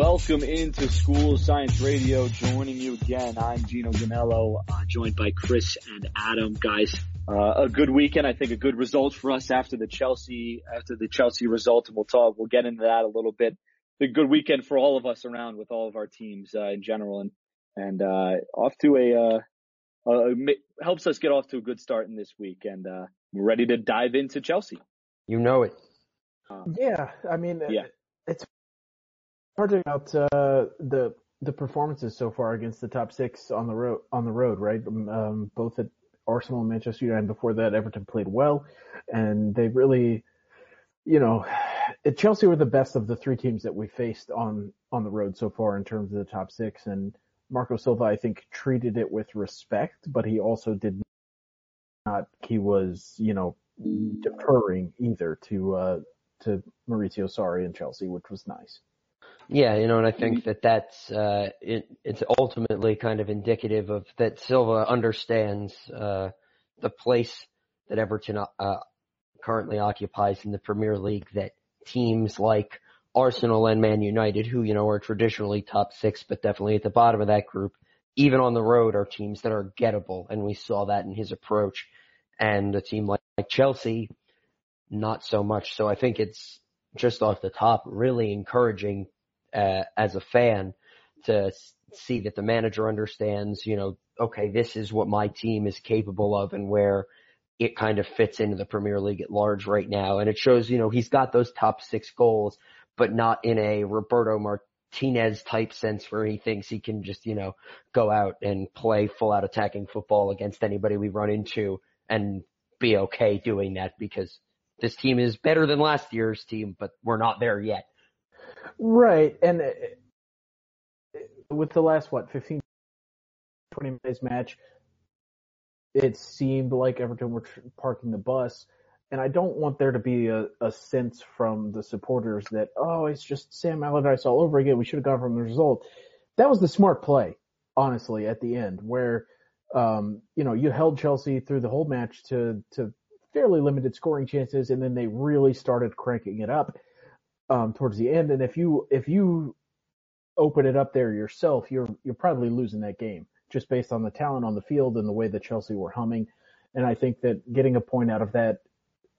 Welcome into School of Science Radio. Joining you again, I'm Gino Ganello, uh, joined by Chris and Adam. Guys, uh, a good weekend. I think a good result for us after the Chelsea after the Chelsea result, and we'll talk. We'll get into that a little bit. A good weekend for all of us around with all of our teams uh, in general, and and uh, off to a uh, uh, helps us get off to a good start in this week, and we're ready to dive into Chelsea. You know it. Um, yeah, I mean, yeah. Hard about uh, the the performances so far against the top six on the road on the road, right? Um, both at Arsenal and Manchester United. Before that, Everton played well, and they really, you know, Chelsea were the best of the three teams that we faced on on the road so far in terms of the top six. And Marco Silva, I think, treated it with respect, but he also did not. He was, you know, deferring either to uh, to Maurizio Sarri and Chelsea, which was nice. Yeah, you know, and I think that that's uh, it, it's ultimately kind of indicative of that Silva understands uh, the place that Everton uh, currently occupies in the Premier League. That teams like Arsenal and Man United, who you know are traditionally top six, but definitely at the bottom of that group, even on the road, are teams that are gettable, and we saw that in his approach. And a team like, like Chelsea, not so much. So I think it's just off the top really encouraging uh, as a fan to see that the manager understands, you know, okay, this is what my team is capable of and where it kind of fits into the Premier League at large right now. And it shows, you know, he's got those top six goals, but not in a Roberto Martinez type sense where he thinks he can just, you know, go out and play full out attacking football against anybody we run into and be okay doing that because this team is better than last year's team, but we're not there yet. Right. And uh, with the last, what, 15, 20 minutes match, it seemed like Everton were parking the bus. And I don't want there to be a, a sense from the supporters that, oh, it's just Sam Allardyce all over again. We should have gone from the result. That was the smart play, honestly, at the end, where, um, you know, you held Chelsea through the whole match to, to fairly limited scoring chances, and then they really started cranking it up um, towards the end. And if you if you open it up there yourself, you're you're probably losing that game just based on the talent on the field and the way that Chelsea were humming. And I think that getting a point out of that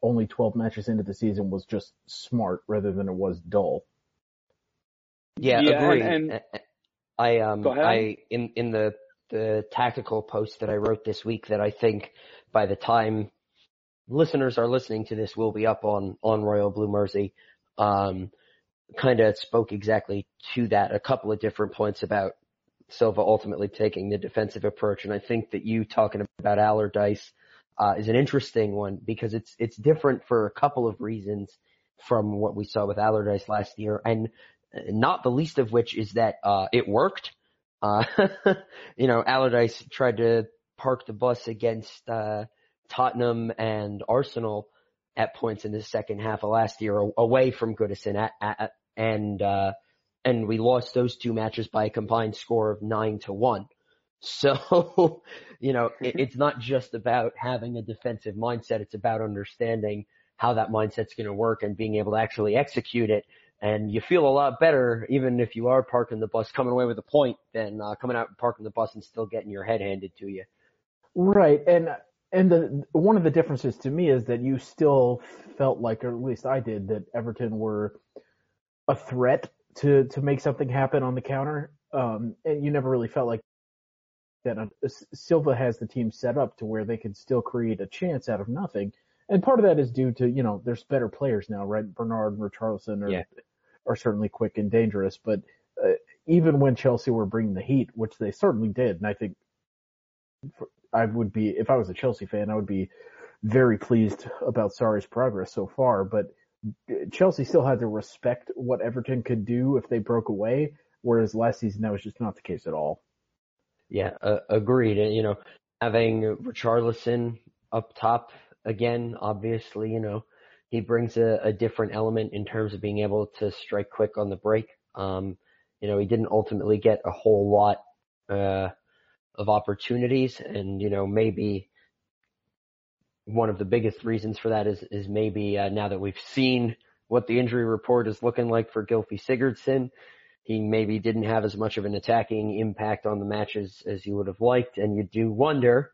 only 12 matches into the season was just smart rather than it was dull. Yeah, yeah agree. And, and I um I in in the the tactical post that I wrote this week that I think by the time listeners are listening to this will be up on on Royal Blue Mersey um, kind of spoke exactly to that. A couple of different points about Silva ultimately taking the defensive approach, and I think that you talking about Allardyce uh, is an interesting one because it's it's different for a couple of reasons from what we saw with Allardyce last year, and not the least of which is that uh, it worked. Uh, you know, Allardyce tried to park the bus against uh, Tottenham and Arsenal at points in the second half of last year away from Goodison at, at, and, uh, and we lost those two matches by a combined score of nine to one. So, you know, it, it's not just about having a defensive mindset. It's about understanding how that mindset's going to work and being able to actually execute it. And you feel a lot better, even if you are parking the bus, coming away with a point, than uh, coming out and parking the bus and still getting your head handed to you. Right. And and the one of the differences to me is that you still felt like, or at least I did, that Everton were a threat to to make something happen on the counter. Um, and you never really felt like that. Uh, Silva has the team set up to where they can still create a chance out of nothing. And part of that is due to you know there's better players now, right? Bernard and Richarlison are yeah. are certainly quick and dangerous, but uh, even when Chelsea were bringing the heat, which they certainly did, and I think for, I would be if I was a Chelsea fan, I would be very pleased about Sarri's progress so far. But Chelsea still had to respect what Everton could do if they broke away, whereas last season that was just not the case at all. Yeah, uh, agreed. And, you know, having Richarlison up top again, obviously, you know, he brings a, a different element in terms of being able to strike quick on the break. Um, you know, he didn't ultimately get a whole lot, uh, of opportunities and, you know, maybe one of the biggest reasons for that is, is maybe uh, now that we've seen what the injury report is looking like for Gylfi Sigurdsson, he maybe didn't have as much of an attacking impact on the matches as you would have liked, and you do wonder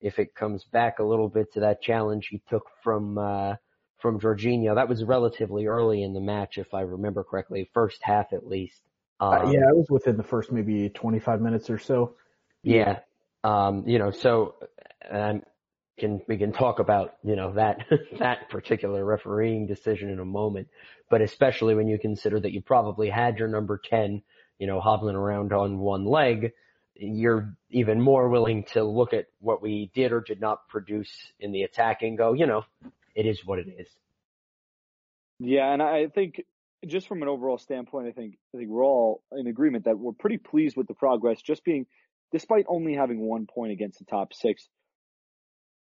if it comes back a little bit to that challenge he took from uh, from Jorginho. That was relatively early in the match, if I remember correctly, first half at least. Uh, um, uh, yeah, it was within the first maybe 25 minutes or so. Yeah, um, you know, so and can we can talk about you know that that particular refereeing decision in a moment, but especially when you consider that you probably had your number 10, you know, hobbling around on one leg you're even more willing to look at what we did or did not produce in the attack and go, you know, it is what it is. Yeah, and I think just from an overall standpoint, I think I think we're all in agreement that we're pretty pleased with the progress. Just being, despite only having one point against the top six,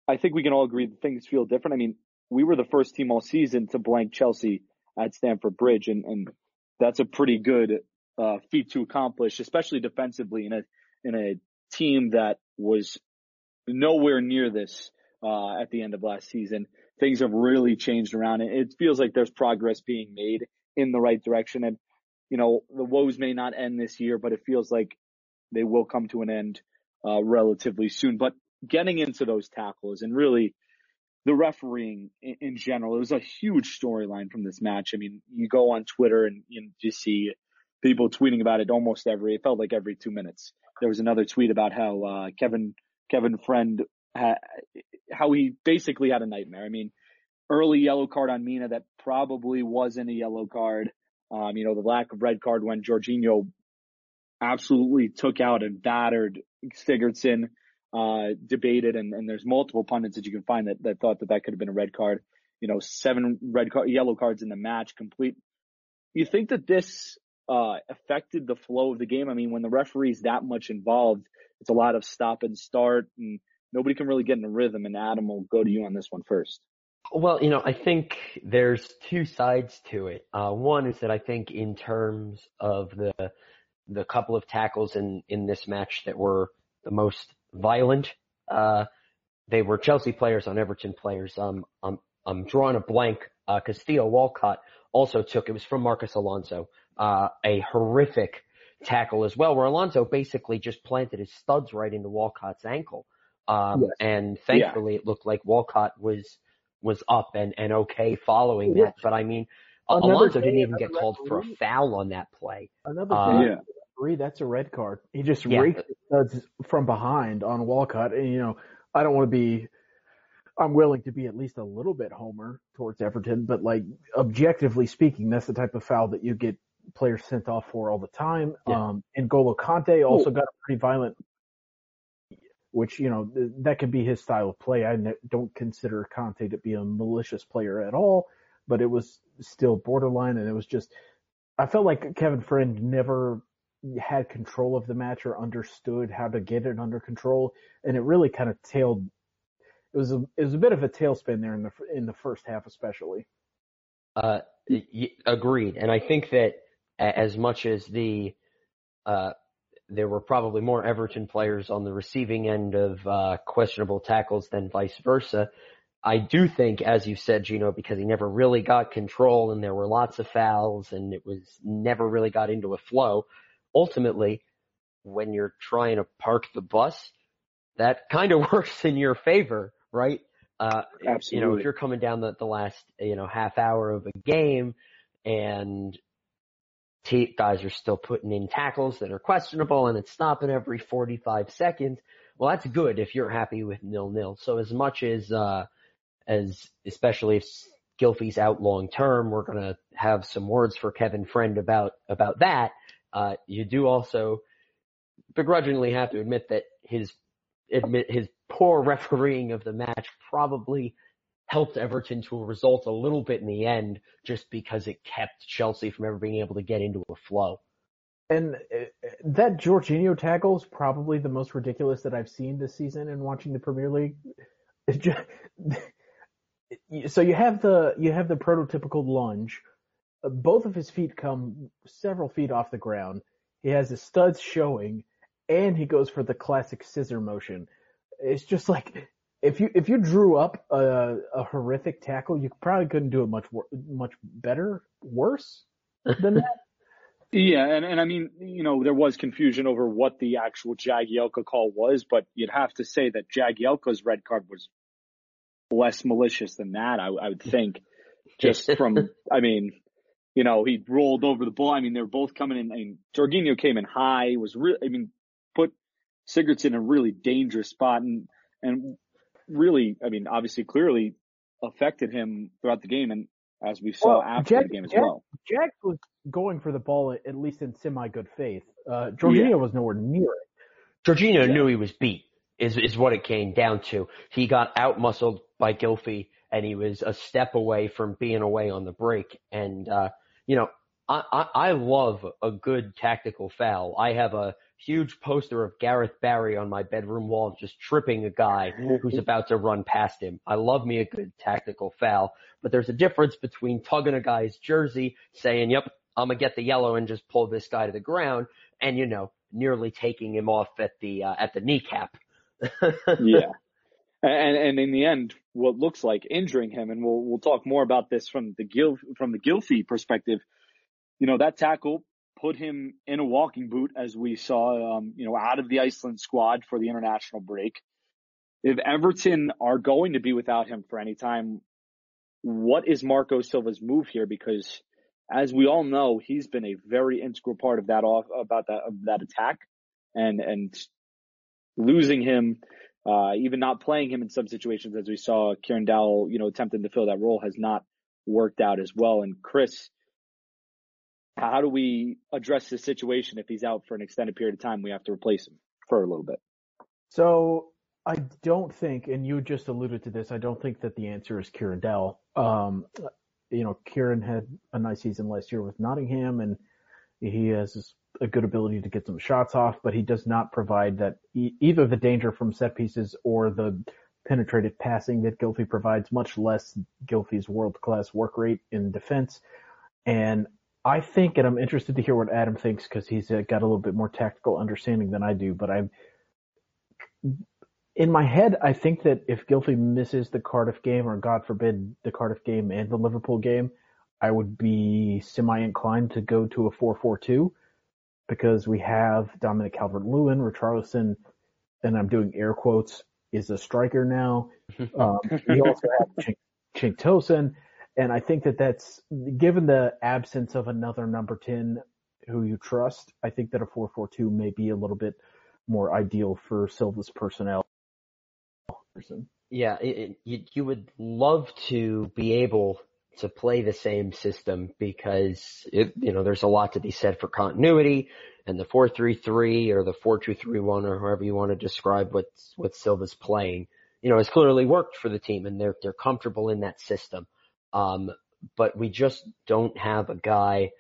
I think we can all agree that things feel different. I mean, we were the first team all season to blank Chelsea at Stamford Bridge, and and that's a pretty good uh, feat to accomplish, especially defensively in a in a team that was nowhere near this uh, at the end of last season. Things have really changed around. It, it feels like there's progress being made in the right direction. And, you know, the woes may not end this year, but it feels like they will come to an end uh, relatively soon. But getting into those tackles and really the refereeing in, in general, it was a huge storyline from this match. I mean, you go on Twitter and you, you see people tweeting about it almost every, it felt like every two minutes there was another tweet about how uh, Kevin Kevin Friend ha- how he basically had a nightmare. I mean, early yellow card on Mina that probably wasn't a yellow card. Um, you know, the lack of red card when Jorginho absolutely took out and battered Sigurdsson, uh, debated, and, and there's multiple pundits that you can find that, that thought that that could have been a red card. You know, seven red card, yellow cards in the match complete. You think that this uh, affected the flow of the game. I mean, when the referee's that much involved, it's a lot of stop and start and nobody can really get in a rhythm and Adam will go to you on this one first. Well, you know, I think there's two sides to it. Uh, one is that I think in terms of the, the couple of tackles in, in this match that were the most violent, uh, they were Chelsea players on Everton players. Um, I'm, I'm drawing a blank. Uh, Castillo Walcott also took, it was from Marcos Alonso uh, a horrific tackle as well, where Alonso basically just planted his studs right into Walcott's ankle. Um, yes. and thankfully yeah. it looked like Walcott was, was up and, and okay following that. But I mean, another Alonso didn't even get called for a foul on that play. Another uh, yeah. Three, that's a red card. He just yeah. raked studs from behind on Walcott. And, you know, I don't want to be, I'm willing to be at least a little bit homer towards Everton, but like objectively speaking, that's the type of foul that you get players sent off for all the time. Yeah. Um, and Golo Kante also Ooh. got a pretty violent, which, you know, that could be his style of play. I don't consider Kante to be a malicious player at all, but it was still borderline and it was just, I felt like Kevin Friend never had control of the match or understood how to get it under control. And it really kind of tailed, it was a, it was a bit of a tailspin there in the, in the first half, especially. Uh, agreed. And I think that as much as the uh, there were probably more Everton players on the receiving end of uh, questionable tackles than vice versa. I do think, as you said, Gino, because he never really got control and there were lots of fouls and it was never really got into a flow. Ultimately, when you're trying to park the bus, that kind of works in your favor, right? Uh, Absolutely. You know, if you're coming down the, the last, you know, half hour of a game and t- guys are still putting in tackles that are questionable and it's stopping every 45 seconds. Well, that's good if you're happy with nil nil. So as much as, uh, as, especially if Gylfi's out long term, we're going to have some words for Kevin Friend about, about that. Uh, you do also begrudgingly have to admit that his, admit his poor refereeing of the match probably helped Everton to a result a little bit in the end just because it kept Chelsea from ever being able to get into a flow. And uh, that Jorginho tackle is probably the most ridiculous that I've seen this season in watching the Premier League. So you have the you have the prototypical lunge. Both of his feet come several feet off the ground. He has his studs showing, and he goes for the classic scissor motion. It's just like if you if you drew up a, a horrific tackle, you probably couldn't do it much much better, worse than that. Yeah, and, and I mean, you know, there was confusion over what the actual Jagielka call was, but you'd have to say that Jagielka's red card was less malicious than that, I, I would think. Just from, I mean, you know, he rolled over the ball. I mean, they were both coming in. I mean, Jorginho came in high, was really, I mean, put Sigurdsson in a really dangerous spot and, and really, I mean, obviously clearly affected him throughout the game. And as we saw well, after Jack, the game as Jack, well. Jack was going for the ball at least in semi good faith. Uh, Jorginho yeah. was nowhere near it. Jorginho yeah. knew he was beat. Is is what it came down to. He got out muscled by Gylfi, and he was a step away from being away on the break. And uh, you know, I, I I love a good tactical foul. I have a huge poster of Gareth Barry on my bedroom wall just tripping a guy who's about to run past him. I love me a good tactical foul, but there's a difference between tugging a guy's jersey, saying, yep, I'm gonna get the yellow and just pull this guy to the ground, and you know, nearly taking him off at the, uh, at the kneecap. yeah. And, and in the end, what looks like injuring him, and we'll, we'll talk more about this from the Gil, from the Gylfi perspective. You know, that tackle put him in a walking boot, as we saw, um, you know, out of the Iceland squad for the international break. If Everton are going to be without him for any time, what is Marco Silva's move here? Because as we all know, he's been a very integral part of that off about that of that attack, and and losing him, uh, even not playing him in some situations, as we saw Kieran Dowell, you know, attempting to fill that role, has not worked out as well. And Chris, how do we address this situation if he's out for an extended period of time? We have to replace him for a little bit. So I don't think, and you just alluded to this, I don't think that the answer is Kieran Dowell. Um, you know, Kieran had a nice season last year with Nottingham, and he has a good ability to get some shots off, but he does not provide that e- either the danger from set pieces or the penetrative passing that Gylfi provides, much less Gylfi's world class work rate in defense. And I think, and I'm interested to hear what Adam thinks because he's uh, got a little bit more tactical understanding than I do. But I'm in my head, I think that if Gylfi misses the Cardiff game, or God forbid, the Cardiff game and the Liverpool game, I would be semi inclined to go to a 4-4-2 because we have Dominic Calvert-Lewin, Richarlison, and I'm doing air quotes, is a striker now. Um, we also have Tosun and I think that that's given the absence of another number 10 who you trust, I think that a 4-4-2 may be a little bit more ideal for Silva's personnel. Yeah, it, you, you would love to be able to play the same system because it, you know, there's a lot to be said for continuity and the 4-3-3 or the 4-2-3-1 or however you want to describe what, what Silva's playing, you know, has clearly worked for the team and they're, they're comfortable in that system. Um, but we just don't have a guy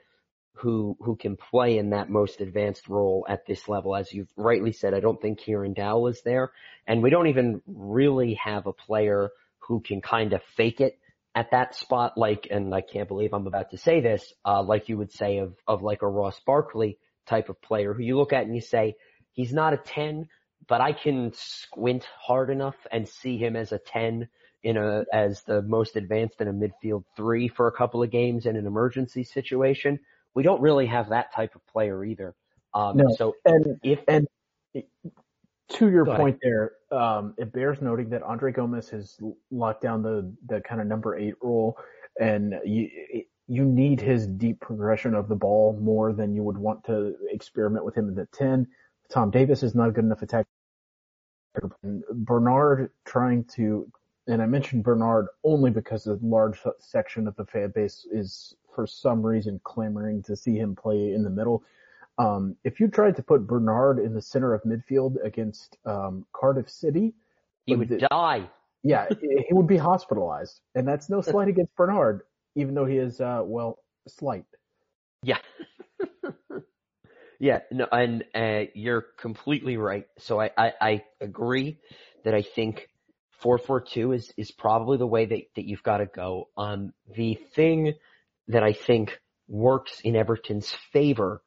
who who can play in that most advanced role at this level. As you've rightly said, I don't think Kieran Dowell is there, and we don't even really have a player who can kind of fake it at that spot. Like, and I can't believe I'm about to say this, uh, like you would say of of like a Ross Barkley type of player who you look at and you say he's not a ten, but I can squint hard enough and see him as a ten in a as the most advanced in a midfield three for a couple of games in an emergency situation. We don't really have that type of player either. Um, no. So and if and to your point there, um, it bears noting that Andre Gomes has locked down the the kind of number eight role, and you you need his deep progression of the ball more than you would want to experiment with him in the ten. Tom Davies is not a good enough attack. Bernard trying to and I mentioned Bernard only because a large section of the fan base is for some reason clamoring to see him play in the middle. Um, if you tried to put Bernard in the center of midfield against um, Cardiff City, he would the, die. Yeah, he would be hospitalized, and that's no slight against Bernard, even though he is uh, well slight. Yeah. yeah, no, and uh, you're completely right. So I, I, I agree that I think four four two is is probably the way that that you've got to go. Um, the thing that I think works in Everton's favor,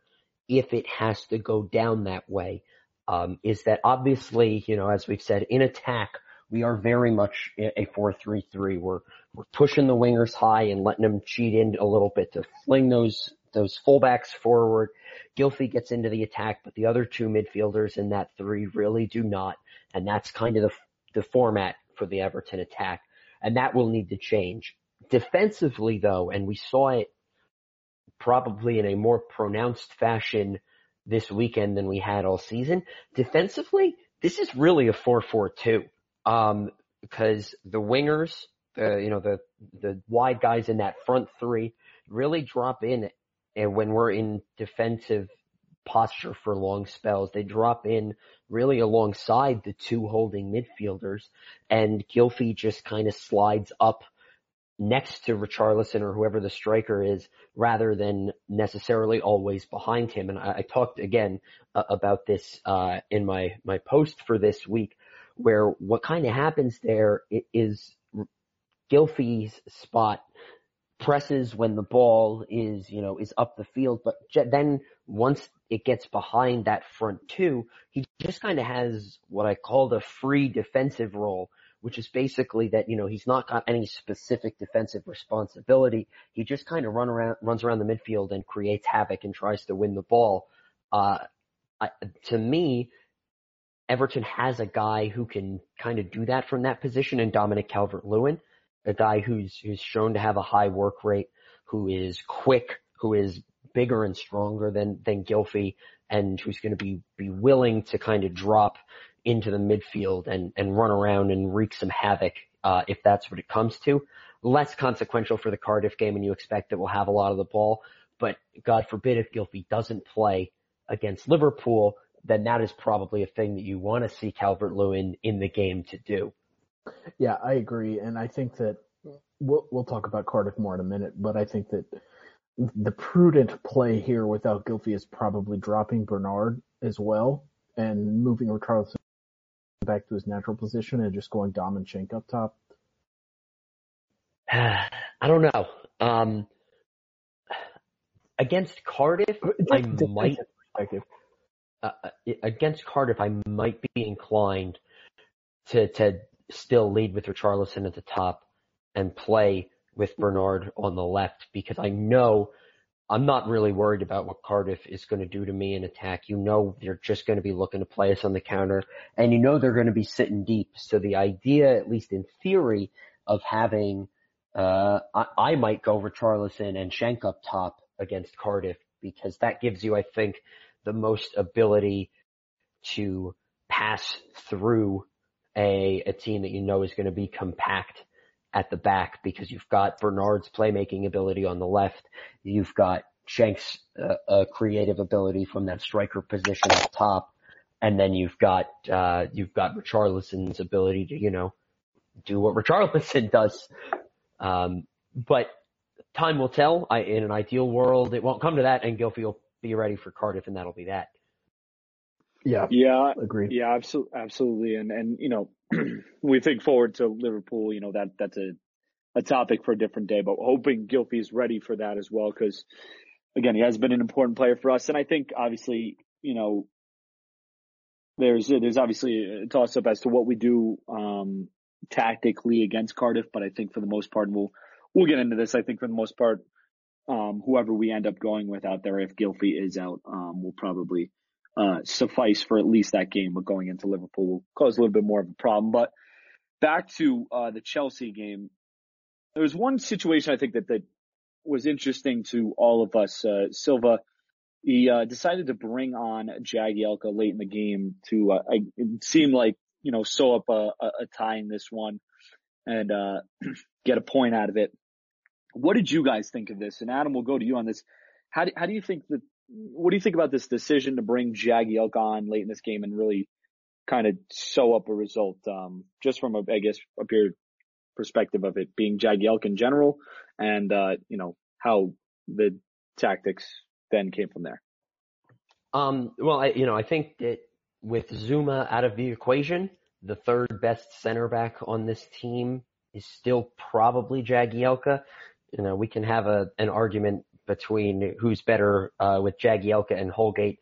if it has to go down that way, um, is that obviously you know as we've said in attack we are very much a four three three. We're we're pushing the wingers high and letting them cheat in a little bit to fling those those fullbacks forward. Gylfi gets into the attack, but the other two midfielders in that three really do not. And that's kind of the, the format for the Everton attack. And that will need to change. Defensively though, and we saw it probably in a more pronounced fashion this weekend than we had all season. Defensively, this is really a 4-4-2. Um, because the wingers, the, you know, the, the wide guys in that front three really drop in and when we're in defensive posture for long spells, they drop in really alongside the two holding midfielders and Gylfi just kind of slides up next to Richarlison or whoever the striker is rather than necessarily always behind him. And I, I talked again uh, about this, uh, in my, my post for this week where what kind of happens there is Gylfi's spot presses when the ball is, you know, is up the field, but then once it gets behind that front two, he just kind of has what I call the free defensive role which is basically that, you know, he's not got any specific defensive responsibility. He just kind of run around, runs around the midfield and creates havoc and tries to win the ball. Uh, I, to me, Everton has a guy who can kind of do that from that position in Dominic Calvert-Lewin, a guy who's, who's shown to have a high work rate, who is quick, who is bigger and stronger than, than Gylfi, and who's going to be, be willing to kind of drop into the midfield and, and run around and wreak some havoc, uh, if that's what it comes to. Less consequential for the Cardiff game and you expect that we'll have a lot of the ball, but God forbid if Gylfi doesn't play against Liverpool, then that is probably a thing that you want to see Calvert-Lewin in the game to do. Yeah, I agree. And I think that we'll, we'll talk about Cardiff more in a minute, but I think that the prudent play here without Gylfi is probably dropping Bernard as well and moving Richarlison back to his natural position and just going Dom and Cenk up top? I don't know. Um, against Cardiff, I might. Uh, uh against Cardiff, I might be inclined to to still lead with Richarlison at the top and play with Bernard on the left because I know I'm not really worried about what Cardiff is going to do to me in attack. You know they're just going to be looking to play us on the counter, and you know they're going to be sitting deep. So the idea, at least in theory, of having uh, I, I might go Richarlison and Cenk up top against Cardiff because that gives you, I think, the most ability to pass through a a team that you know is going to be compact at the back because you've got Bernard's playmaking ability on the left. You've got Cenk's uh, uh, creative ability from that striker position up top. And then you've got, uh, you've got Richarlison's ability to, you know, do what Richarlison does. Um, but time will tell. I, in an ideal world, it won't come to that and Gylfi will be ready for Cardiff and that'll be that. Yeah. Yeah. Agree. Yeah, absolutely. Absolutely. And, and, you know, we think forward to Liverpool, you know, that, that's a, a topic for a different day, but hoping Gylfi is ready for that as well. Cause again, he has been an important player for us. And I think obviously, you know, there's, there's obviously a toss up as to what we do, um, tactically against Cardiff, but I think for the most part, we'll, we'll get into this. I think for the most part, um, whoever we end up going with out there, if Gylfi is out, um, will probably, uh, suffice for at least that game, but going into Liverpool will cause a little bit more of a problem. But back to, uh, the Chelsea game, there was one situation I think that, that was interesting to all of us. Uh, Silva, he, uh, decided to bring on Jagielka late in the game to, uh, I, it seemed like, you know, sew up a, a, a tie in this one and, uh, get a point out of it. What did you guys think of this? And Adam, will go to you on this. How do, how do you think that, what do you think about this decision to bring Jagielka on late in this game and really kind of sew up a result? Um, just from a, I guess, a pure perspective of it being Jagielka in general and, uh, you know, how the tactics then came from there. Um, well, I, you know, I think that with Zouma out of the equation, the third best center back on this team is still probably Jagielka. You know, we can have a, an argument between who's better uh, with Jagielka and Holgate,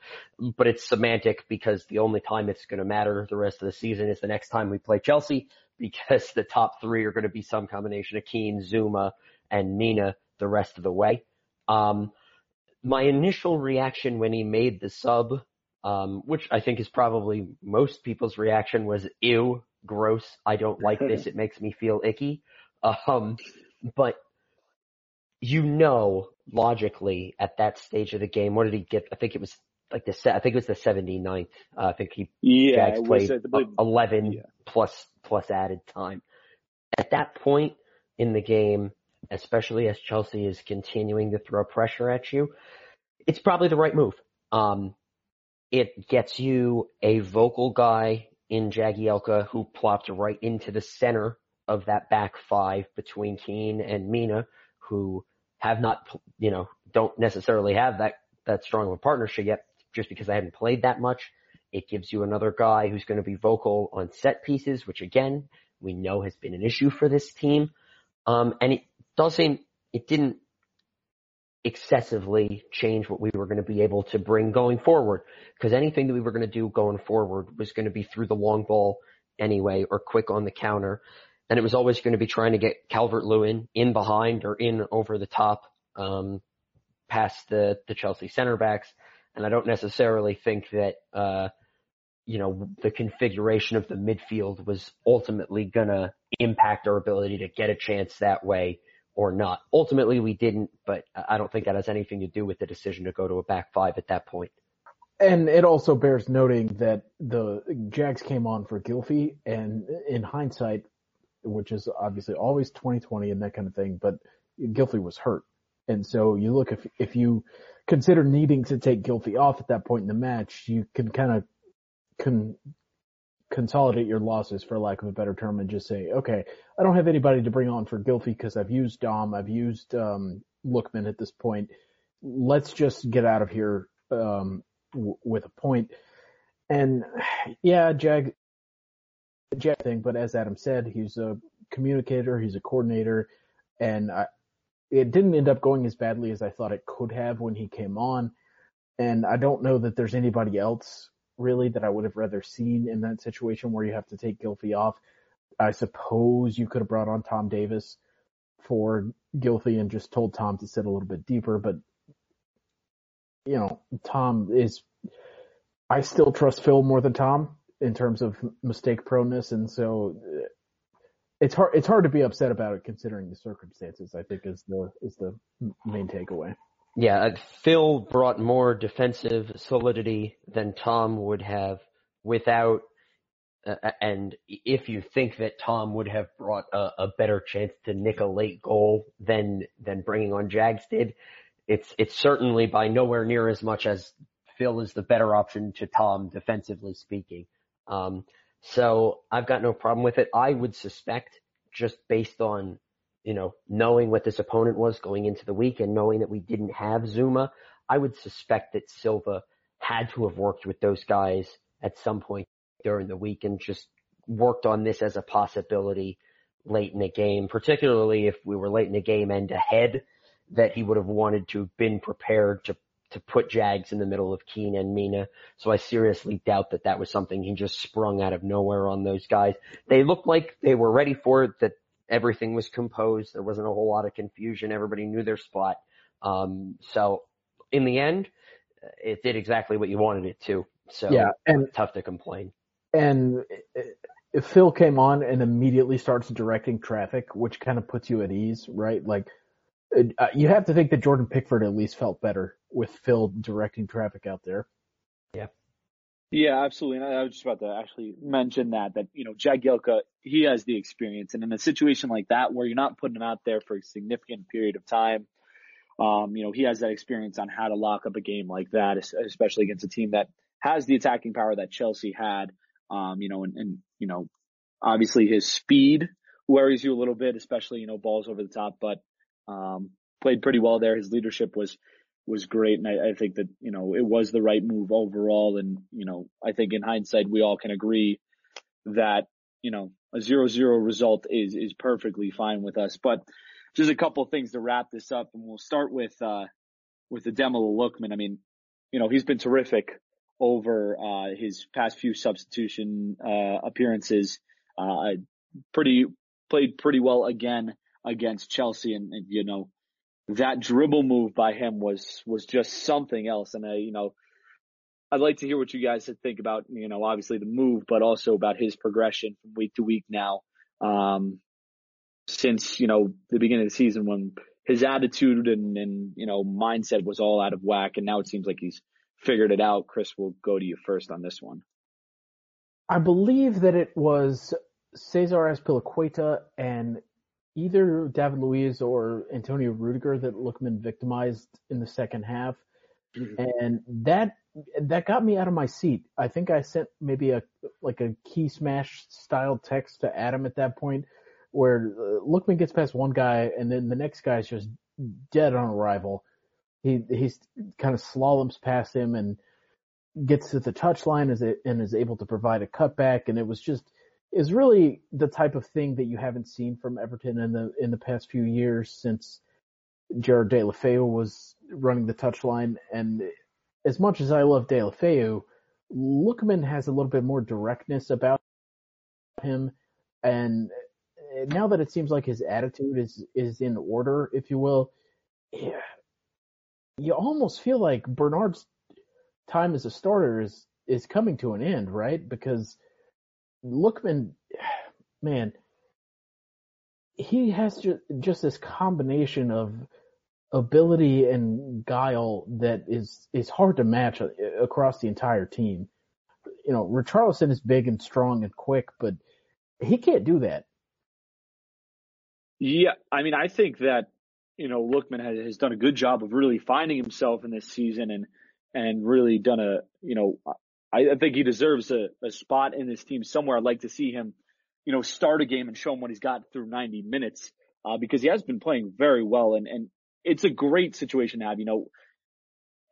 but it's semantic because the only time it's going to matter the rest of the season is the next time we play Chelsea because the top three are going to be some combination of Keane, Zouma, and Mina the rest of the way. Um, my initial reaction when he made the sub, um, which I think is probably most people's reaction was ew, gross. I don't like this. It makes me feel icky. Um, but you know, logically at that stage of the game, what did he get? I think it was like the set, I think it was the 79th. Uh, I think he, yeah, Jags played 11 yeah. plus, plus added time. At that point in the game, especially as Chelsea is continuing to throw pressure at you, it's probably the right move. Um, it gets you a vocal guy in Jagielka who plopped right into the center of that back five between Keane and Mina, who have not, you know, don't necessarily have that, that strong of a partnership yet just because I haven't played that much. It gives you another guy who's going to be vocal on set pieces, which again, we know has been an issue for this team. Um, and it doesn't, it didn't excessively change what we were going to be able to bring going forward. Because anything that we were going to do going forward was going to be through the long ball anyway or quick on the counter. And it was always going to be trying to get Calvert Lewin in behind or in over the top, um, past the, the Chelsea center backs. And I don't necessarily think that, uh, you know, the configuration of the midfield was ultimately gonna impact our ability to get a chance that way or not. Ultimately we didn't, but I don't think that has anything to do with the decision to go to a back five at that point. And it also bears noting that the Jags came on for Gylfi and in hindsight, which is obviously always 2020 and that kind of thing, but Gylfi was hurt. And so you look, if, if you consider needing to take Gylfi off at that point in the match, you can kind of con- consolidate your losses for lack of a better term and just say, okay, I don't have anybody to bring on for Gylfi because I've used Dom, I've used, um, Lookman at this point. Let's just get out of here, um, w- with a point. And yeah, Jag, Jag thing, but as Adam said, he's a communicator, he's a coordinator, and I, it didn't end up going as badly as I thought it could have when he came on. And I don't know that there's anybody else really that I would have rather seen in that situation where you have to take Gylfi off. I suppose you could have brought on Tom Davies for Gylfi and just told Tom to sit a little bit deeper, but you know, Tom is, I still trust Phil more than Tom in terms of mistake proneness. And so it's hard, it's hard to be upset about it considering the circumstances, I think is the, is the main takeaway. Yeah, uh, Phil brought more defensive solidity than Tom would have without, uh, uh, and if you think that Tom would have brought a, a, better chance to nick a late goal than than bringing on Jags did, it's it's certainly by nowhere near as much as Phil is the better option to Tom defensively speaking. Um, so I've got no problem with it. I would suspect just based on you know, knowing what this opponent was going into the week and knowing that we didn't have Zouma, I would suspect that Silva had to have worked with those guys at some point during the week and just worked on this as a possibility late in the game, particularly if we were late in the game and ahead, that he would have wanted to have been prepared to to put Jags in the middle of Keane and Mina. So I seriously doubt that that was something he just sprung out of nowhere on those guys. They looked like they were ready for it, that everything was composed. There wasn't a whole lot of confusion. Everybody knew their spot. Um, so in the end, it did exactly what you wanted it to. So yeah, and tough to complain. And if Phil came on and immediately starts directing traffic, which kind of puts you at ease, right? Like uh, you have to think that Jordan Pickford at least felt better with Phil directing traffic out there. Yeah. Yeah, absolutely. And I was just about to actually mention that, that, you know, Jagielka, he has the experience. And in a situation like that where you're not putting him out there for a significant period of time, um, you know, he has that experience on how to lock up a game like that, especially against a team that has the attacking power that Chelsea had. Um, you know, and, and, you know, obviously his speed worries you a little bit, especially, you know, balls over the top, but, um, played pretty well there. His leadership was, was great. And I, I, think that, you know, it was the right move overall. And, you know, I think in hindsight, we all can agree that, you know, a zero zero result is, is perfectly fine with us. But just a couple of things to wrap this up and we'll start with, uh, with Ademola Lookman. I mean, you know, he's been terrific over, uh, his past few substitution, uh, appearances. Uh, pretty, played pretty well again against Chelsea and, and you know, that dribble move by him was was just something else. And I, you know, I'd like to hear what you guys think about, you know, obviously the move, but also about his progression from week to week now. Um, since, you know, the beginning of the season when his attitude and, and, you know, mindset was all out of whack. And now it seems like he's figured it out. Chris, we'll go to you first on this one. I believe that it was Cesar Azpilicueta and either David Luiz or Antonio Rudiger that Lookman victimized in the second half. Mm-hmm. And that that got me out of my seat. I think I sent maybe a like a key smash style text to Adam at that point, where uh, Lookman gets past one guy and then the next guy is just dead on arrival. He he's kind of slaloms past him and gets to the touchline as it, and is able to provide a cutback. And it was just is really the type of thing that you haven't seen from Everton in the in the past few years since Gerard Deulofeu was running the touchline. And as much as I love Deulofeu, Lookman has a little bit more directness about him. And now that it seems like his attitude is is in order, if you will, you almost feel like Bernard's time as a starter is is coming to an end, right? Because Lookman, man, he has just, just this combination of ability and guile that is is hard to match uh, across the entire team. You know, Richarlison is big and strong and quick, but he can't do that. Yeah, I mean, I think that you know Lookman has, has done a good job of really finding himself in this season and and really done a you know I, I think he deserves a, a spot in this team somewhere. I'd like to see him, you know, start a game and show him what he's got through 90 minutes, uh, because he has been playing very well and, and it's a great situation to have. You know,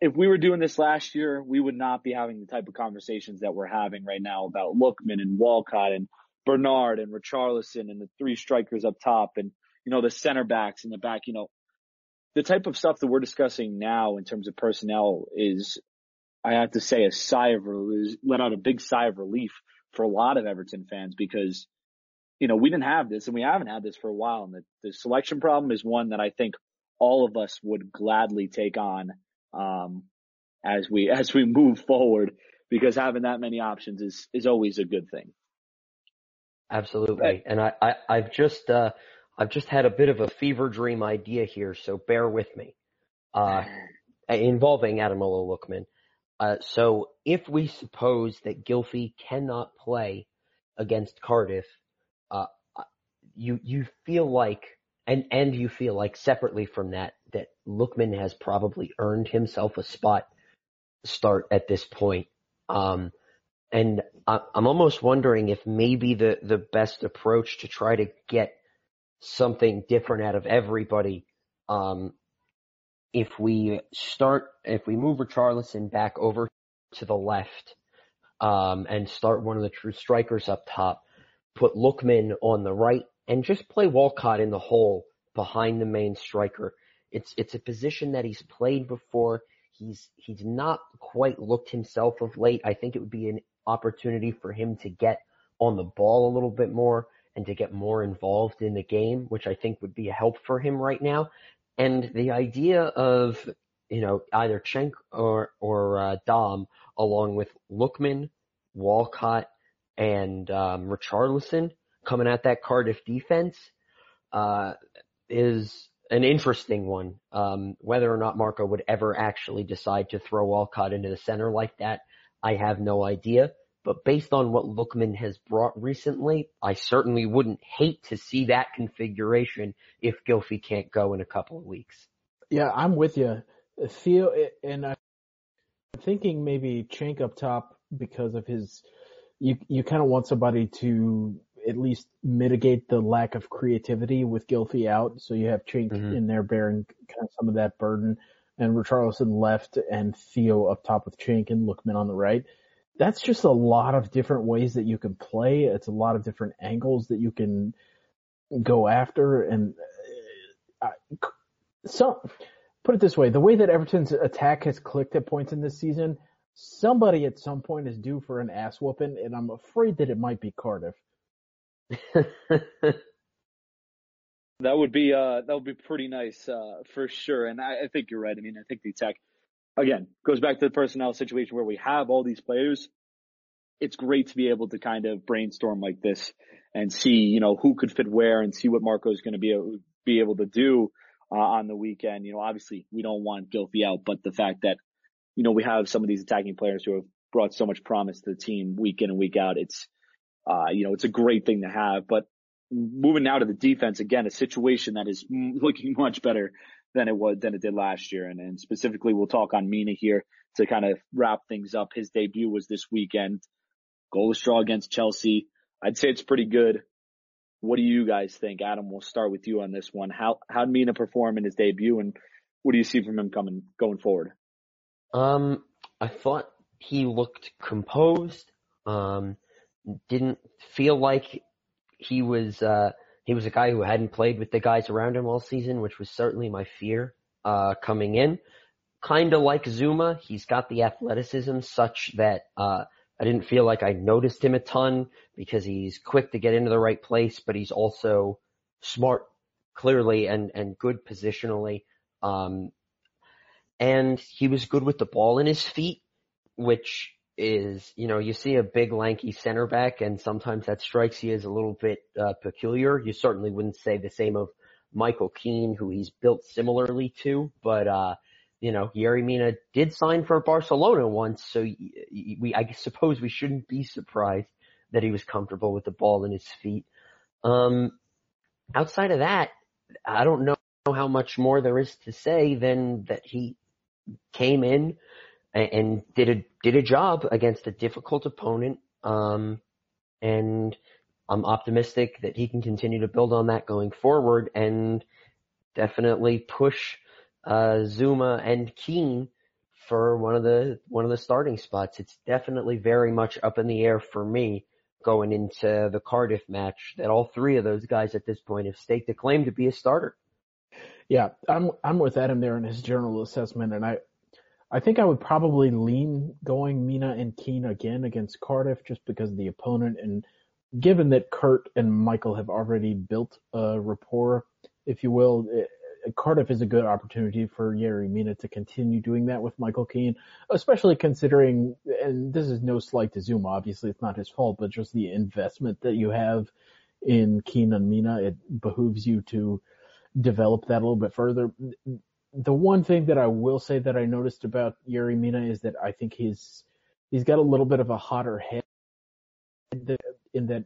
if we were doing this last year, we would not be having the type of conversations that we're having right now about Lookman and Walcott and Bernard and Richarlison and the three strikers up top and, you know, the center backs in the back, you know, the type of stuff that we're discussing now in terms of personnel is I have to say a sigh of relief, let out a big sigh of relief for a lot of Everton fans because, you know, we didn't have this and we haven't had this for a while. And the, the selection problem is one that I think all of us would gladly take on, um, as we, as we move forward because having that many options is, is always a good thing. Absolutely. And I, I, I've just, uh, I've just had a bit of a fever dream idea here, so bear with me. Uh, involving Ademola Lookman. Uh, so if we suppose that Gylfi cannot play against Cardiff, uh, uh, you you feel like and and you feel like separately from that that Lookman has probably earned himself a spot start at this point. Um, and I, I'm almost wondering if maybe the the best approach to try to get something different out of everybody um, if we start, if we move Richarlison back over to the left, um, and start one of the true strikers up top, put Lookman on the right, and just play Walcott in the hole behind the main striker. It's it's a position that he's played before. He's he's not quite looked himself of late. I think it would be an opportunity for him to get on the ball a little bit more and to get more involved in the game, which I think would be a help for him right now. And the idea of, you know, either Cenk or, or, uh, Dom along with Lookman, Walcott, and, um, Richarlison coming at that Cardiff defense, uh, is an interesting one. Um, whether or not Marco would ever actually decide to throw Walcott into the center like that, I have no idea. But based on what Lookman has brought recently, I certainly wouldn't hate to see that configuration if Gylfi can't go in a couple of weeks. Yeah, I'm with you. Theo, and I'm thinking maybe Cenk up top because of his, you, you kind of want somebody to at least mitigate the lack of creativity with Gylfi out. So you have Cenk mm-hmm. in there bearing kind of some of that burden and Richarlison left and Theo up top with Cenk and Lookman on the right that's just a lot of different ways that you can play. It's a lot of different angles that you can go after. And uh, so, put it this way: the way that Everton's attack has clicked at points in this season, somebody at some point is due for an ass whooping, and I'm afraid that it might be Cardiff. That would be uh that would be pretty nice uh for sure. And I, I think you're right. I mean, I think the tech again goes back to the personnel situation where we have all these players. It's great to be able to kind of brainstorm like this and see, you know, who could fit where and see what Marco is going to be able, be able to do uh, on the weekend. You know, obviously we don't want Gylfi out, but the fact that, you know, we have some of these attacking players who have brought so much promise to the team week in and week out. It's, uh, you know, it's a great thing to have, but moving now to the defense again, a situation that is looking much better than it was than it did last year. And, and specifically, we'll talk on Mina here to kind of wrap things up. His debut was this weekend. Goalless draw against Chelsea. I'd say it's pretty good. What do you guys think? Adam, we'll start with you on this one. How how did Mina perform in his debut, and what do you see from him coming going forward? Um, I thought he looked composed. Um, didn't feel like he was uh, he was a guy who hadn't played with the guys around him all season, which was certainly my fear uh, coming in. Kind of like Zouma, he's got the athleticism such that uh, I didn't feel like I noticed him a ton because he's quick to get into the right place, but he's also smart, clearly, and and good positionally. Um, and he was good with the ball in his feet, which is, you know, you see a big lanky center back and sometimes that strikes you as a little bit uh, peculiar. You certainly wouldn't say the same of Michael Keane, who he's built similarly to, but, uh, you know, Yerry Mina did sign for Barcelona once, so we, I suppose we shouldn't be surprised that he was comfortable with the ball in his feet. Um, outside of that, I don't know how much more there is to say than that he came in, and did a did a job against a difficult opponent. Um, and I'm optimistic that he can continue to build on that going forward and definitely push uh, Zouma and Keane for one of the one of the starting spots. It's definitely very much up in the air for me going into the Cardiff match. That all three of those guys at this point have staked a claim to be a starter. Yeah, I'm I'm with Adam there in his general assessment, and I I think I would probably lean going Mina and Keane again against Cardiff just because of the opponent and given that Kurt and Michael have already built a rapport, if you will, it, Cardiff is a good opportunity for Yerry Mina to continue doing that with Michael Keane, especially considering, and this is no slight to Zouma, obviously it's not his fault, but just the investment that you have in Keane and Mina, it behooves you to develop that a little bit further the one thing that I will say that I noticed about Yerry Mina is that I think he's he's got a little bit of a hotter head in that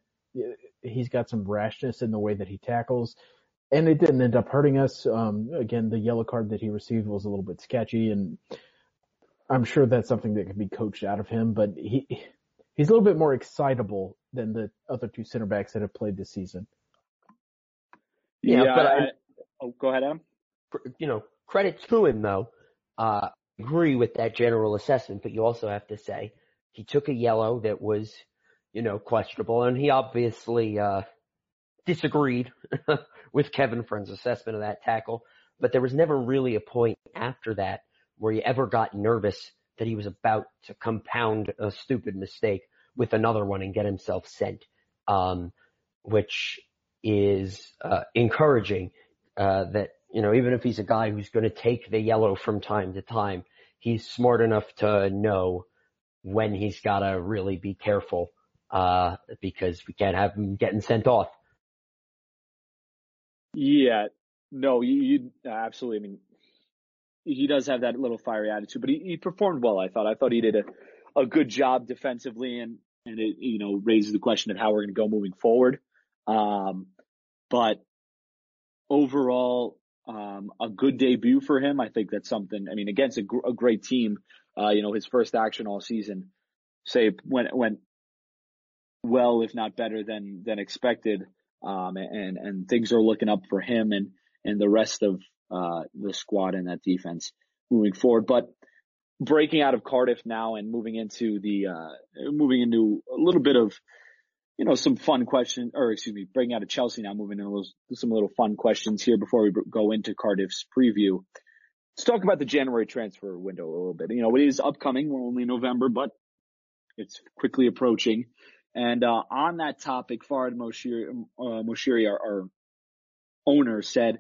he's got some rashness in the way that he tackles, and it didn't end up hurting us. Um, again, the yellow card that he received was a little bit sketchy, and I'm sure that's something that can be coached out of him. But he he's a little bit more excitable than the other two center backs that have played this season. Yeah, yeah but I, I, oh, go ahead, Adam. You know, Credit to him though. Uh, agree with that general assessment, but you also have to say he took a yellow that was, you know, questionable and he obviously, uh, disagreed with Kevin Friend's assessment of that tackle, but there was never really a point after that where he ever got nervous that he was about to compound a stupid mistake with another one and get himself sent, um, which is uh, encouraging uh, that you know, even if he's a guy who's going to take the yellow from time to time, he's smart enough to know when he's got to really be careful, uh, because we can't have him getting sent off. Yeah, no, you, you absolutely. I mean, he does have that little fiery attitude, but he, he performed well. I thought. I thought he did a, a good job defensively, and and it you know raises the question of how we're going to go moving forward. Um, but overall, um, a good debut for him. I think that's something. I mean, against a, gr- a great team, uh, you know, his first action all season, say went went well, if not better than than expected. Um, and and things are looking up for him and and the rest of uh, the squad and that defense moving forward. But breaking out of Cardiff now and moving into the uh, moving into a little bit of you know, some fun questions, or excuse me, breaking out of Chelsea now, moving into some little fun questions here before we go into Cardiff's preview. Let's talk about the January transfer window a little bit. You know, it is upcoming. We're only November, but it's quickly approaching. And uh, on that topic, Farhad Moshiri, uh, Moshiri our, our, owner, said,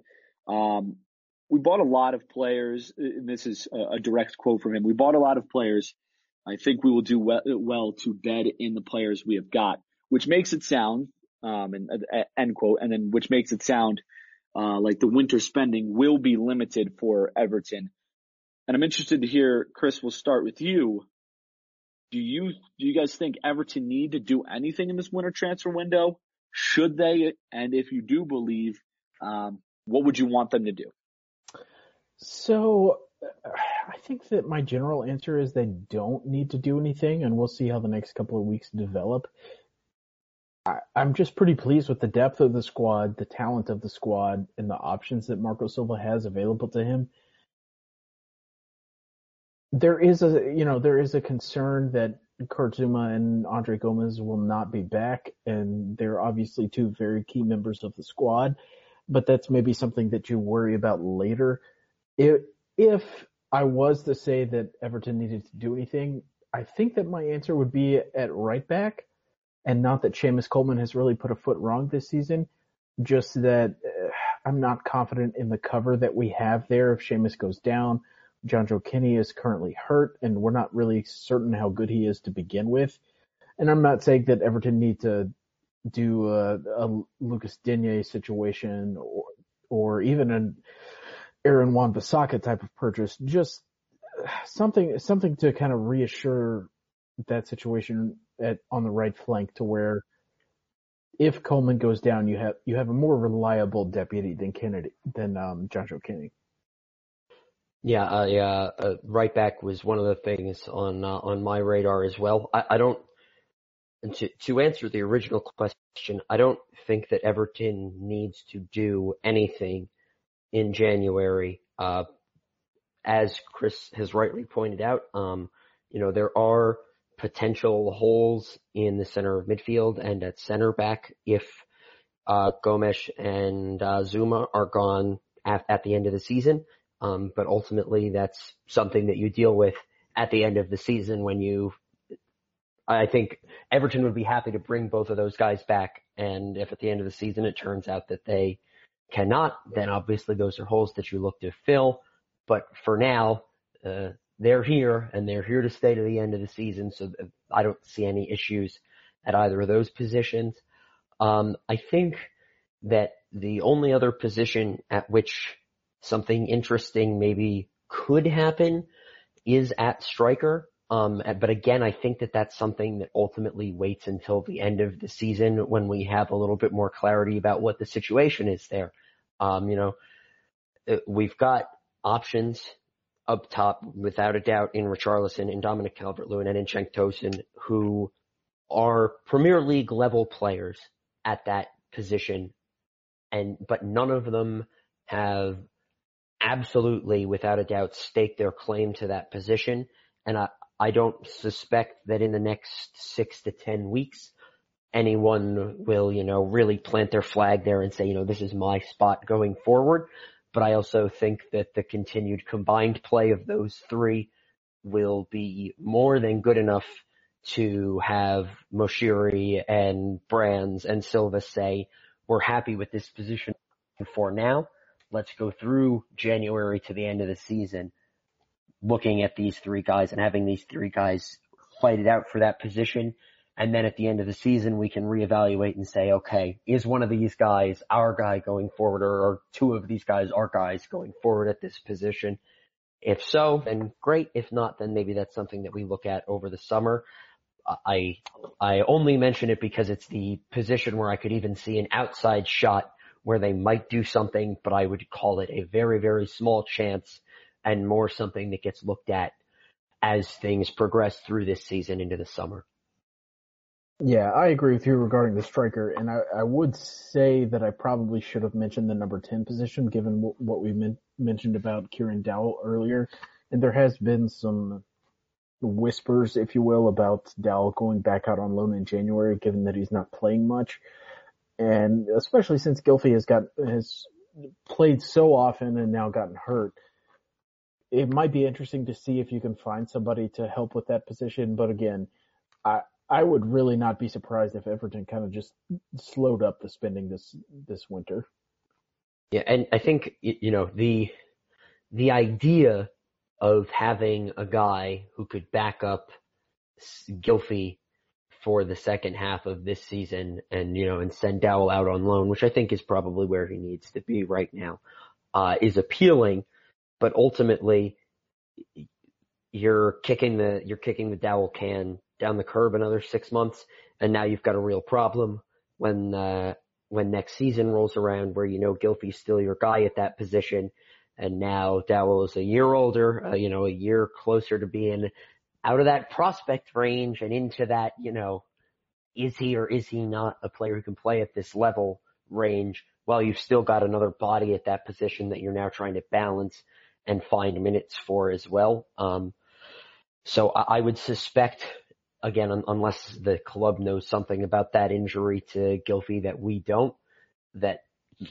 um, "We bought a lot of players." And this is a, a, direct quote from him. We bought a lot of players. I think we will do well, well to bed in the players we have got, which makes it sound, um, and uh, end quote, and then which makes it sound uh, like the winter spending will be limited for Everton. And I'm interested to hear, Chris, we'll start with you. Do you, do you guys think Everton need to do anything in this winter transfer window? Should they? And if you do believe, um, what would you want them to do? So I think that my general answer is they don't need to do anything and we'll see how the next couple of weeks develop. I, am just pretty pleased with the depth of the squad, the talent of the squad, and the options that Marco Silva has available to him. There is a, you know, there is a concern that Kurt Zouma and Andre Gomes will not be back, and they're obviously two very key members of the squad. But that's maybe something that you worry about later. If if I was to say that Everton needed to do anything, I think that my answer would be at right back and not that Seamus Coleman has really put a foot wrong this season, just that uh, I'm not confident in the cover that we have there if Seamus goes down. Jonjoe Kenny is currently hurt, and we're not really certain how good he is to begin with. And I'm not saying that Everton need to do a, a Lucas Digne situation or or even an Aaron Wan-Bissaka type of purchase. Just something something to kind of reassure that situation at on the right flank to where if Coleman goes down, you have you have a more reliable deputy than Kennedy than um, Jonjoe Kenny. Yeah, uh, yeah. Uh, right back was one of the things on uh, on my radar as well. I, I don't. To to answer the original question, I don't think that Everton needs to do anything in January. Uh, as Chris has rightly pointed out, um, you know there are potential holes in the center of midfield and at center back if uh, Gomes and uh, Zouma are gone at, at, the end of the season. Um, but ultimately, that's something that you deal with at the end of the season when you. I think Everton would be happy to bring both of those guys back, and if at the end of the season it turns out that they cannot, then obviously those are holes that you look to fill. But for now, uh, they're here and they're here to stay to the end of the season. So I don't see any issues at either of those positions. Um, I think that the only other position at which something interesting maybe could happen is at striker. Um, but again, I think that that's something that ultimately waits until the end of the season when we have a little bit more clarity about what the situation is there. Um, you know, uh, we've got options up top, without a doubt, in Richarlison, in Dominic Calvert-Lewin, and in Cenk Tosun, who are Premier League level players at that position, and but none of them have absolutely, without a doubt, staked their claim to that position. And I, I don't suspect that in the next six to ten weeks, anyone will, you know, really plant their flag there and say, you know, this is my spot going forward but I also think that the continued combined play of those three will be more than good enough to have Moshiri and Brands and Silva say, we're happy with this position for now. Let's go through January to the end of the season looking at these three guys and having these three guys fight it out for that position and then at the end of the season, we can reevaluate and say, okay, is one of these guys our guy going forward or are two of these guys our guys going forward at this position? If so, then great. If not, then maybe that's something that we look at over the summer. I, I only mention it because it's the position where I could even see an outside shot where they might do something, but I would call it a very, very small chance and more something that gets looked at as things progress through this season into the summer. Yeah, I agree with you regarding the striker, and I, I would say that I probably should have mentioned the number 10 position given w- what we men- mentioned about Kieran Dowell earlier. And there has been some whispers, if you will, about Dowell going back out on loan in January, given that he's not playing much. And especially since Gylfi has got, has played so often and now gotten hurt, it might be interesting to see if you can find somebody to help with that position. But again, I, I would really not be surprised if Everton kind of just slowed up the spending this this winter. Yeah, and I think you know the the idea of having a guy who could back up Gylfi for the second half of this season and, you know, and send Dowell out on loan, which I think is probably where he needs to be right now, uh, is appealing, but ultimately you're kicking the, you're kicking the Dowell can down the curb another six months and now you've got a real problem when, uh, when next season rolls around where you know Gylfi's still your guy at that position and now Dowell is a year older, uh, you know, a year closer to being out of that prospect range and into that, you know, is he or is he not a player who can play at this level range while you've still got another body at that position that you're now trying to balance and find minutes for as well. Um, so I, I would suspect, again, un- unless the club knows something about that injury to Gylfi that we don't, that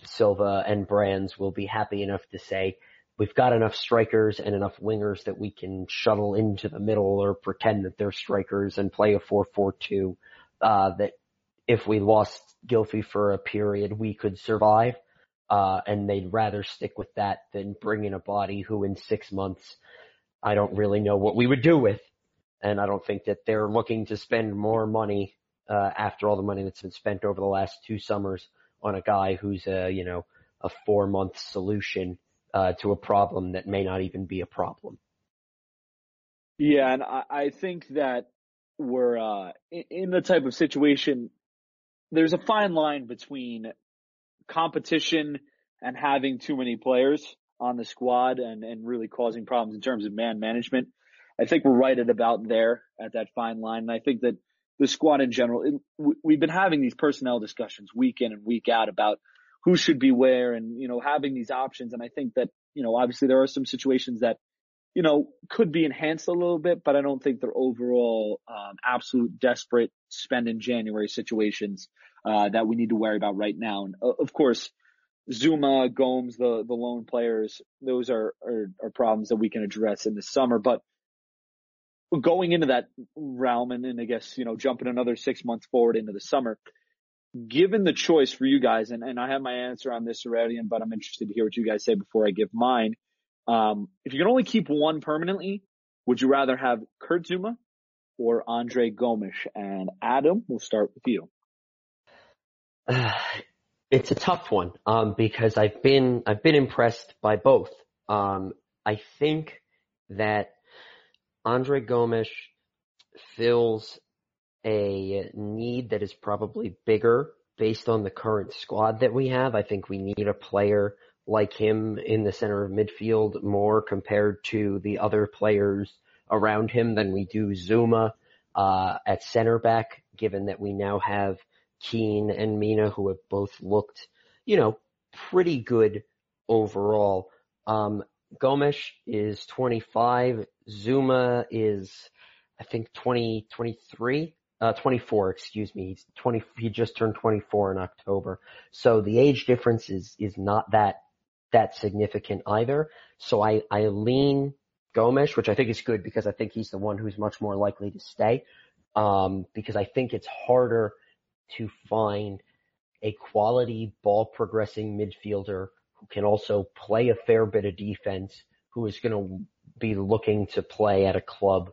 Silva and Brands will be happy enough to say, we've got enough strikers and enough wingers that we can shuttle into the middle or pretend that they're strikers and play a 4-4-2, uh, that if we lost Gylfi for a period, we could survive. Uh, and they'd rather stick with that than bring in a body who in six months, I don't really know what we would do with. And I don't think that they're looking to spend more money, uh, after all the money that's been spent over the last two summers on a guy who's a, you know, a four month solution, uh, to a problem that may not even be a problem. Yeah. And I, I think that we're, uh, in, in the type of situation, there's a fine line between competition and having too many players on the squad and, and really causing problems in terms of man management. I think we're right at about there at that fine line. And I think that the squad in general. It, we've been having these personnel discussions week in and week out about who should be where and, you know, having these options. And I think that, you know, obviously there are some situations that, you know, could be enhanced a little bit, but I don't think they're overall, um, absolute desperate spend in January situations, uh, that we need to worry about right now. And uh, of course, Zouma, Gomes, the, the lone players, those are, are, are problems that we can address in the summer. But going into that realm and then I guess, you know, jumping another six months forward into the summer, given the choice for you guys, and, and I have my answer on this already, but I'm interested to hear what you guys say before I give mine. Um, if you can only keep one permanently, would you rather have Kurt Zouma or Andre Gomes? And Adam, we'll start with you. Uh, it's a tough one, um, because I've been, I've been impressed by both. Um, I think that Andre Gomes fills a need that is probably bigger based on the current squad that we have. I think we need a player like him in the center of midfield more compared to the other players around him than we do Zouma uh, at center back, given that we now have Keane and Mina who have both looked, you know, pretty good overall. Um, Gomes is 25. Zouma is, I think 20, 23, uh, 24, excuse me. He's 20, he just turned 24 in October. So the age difference is, is not that, that significant either. So I, I lean Gomes, which I think is good because I think he's the one who's much more likely to stay. Um, because I think it's harder to find a quality ball progressing midfielder who can also play a fair bit of defense, who is going to be looking to play at a club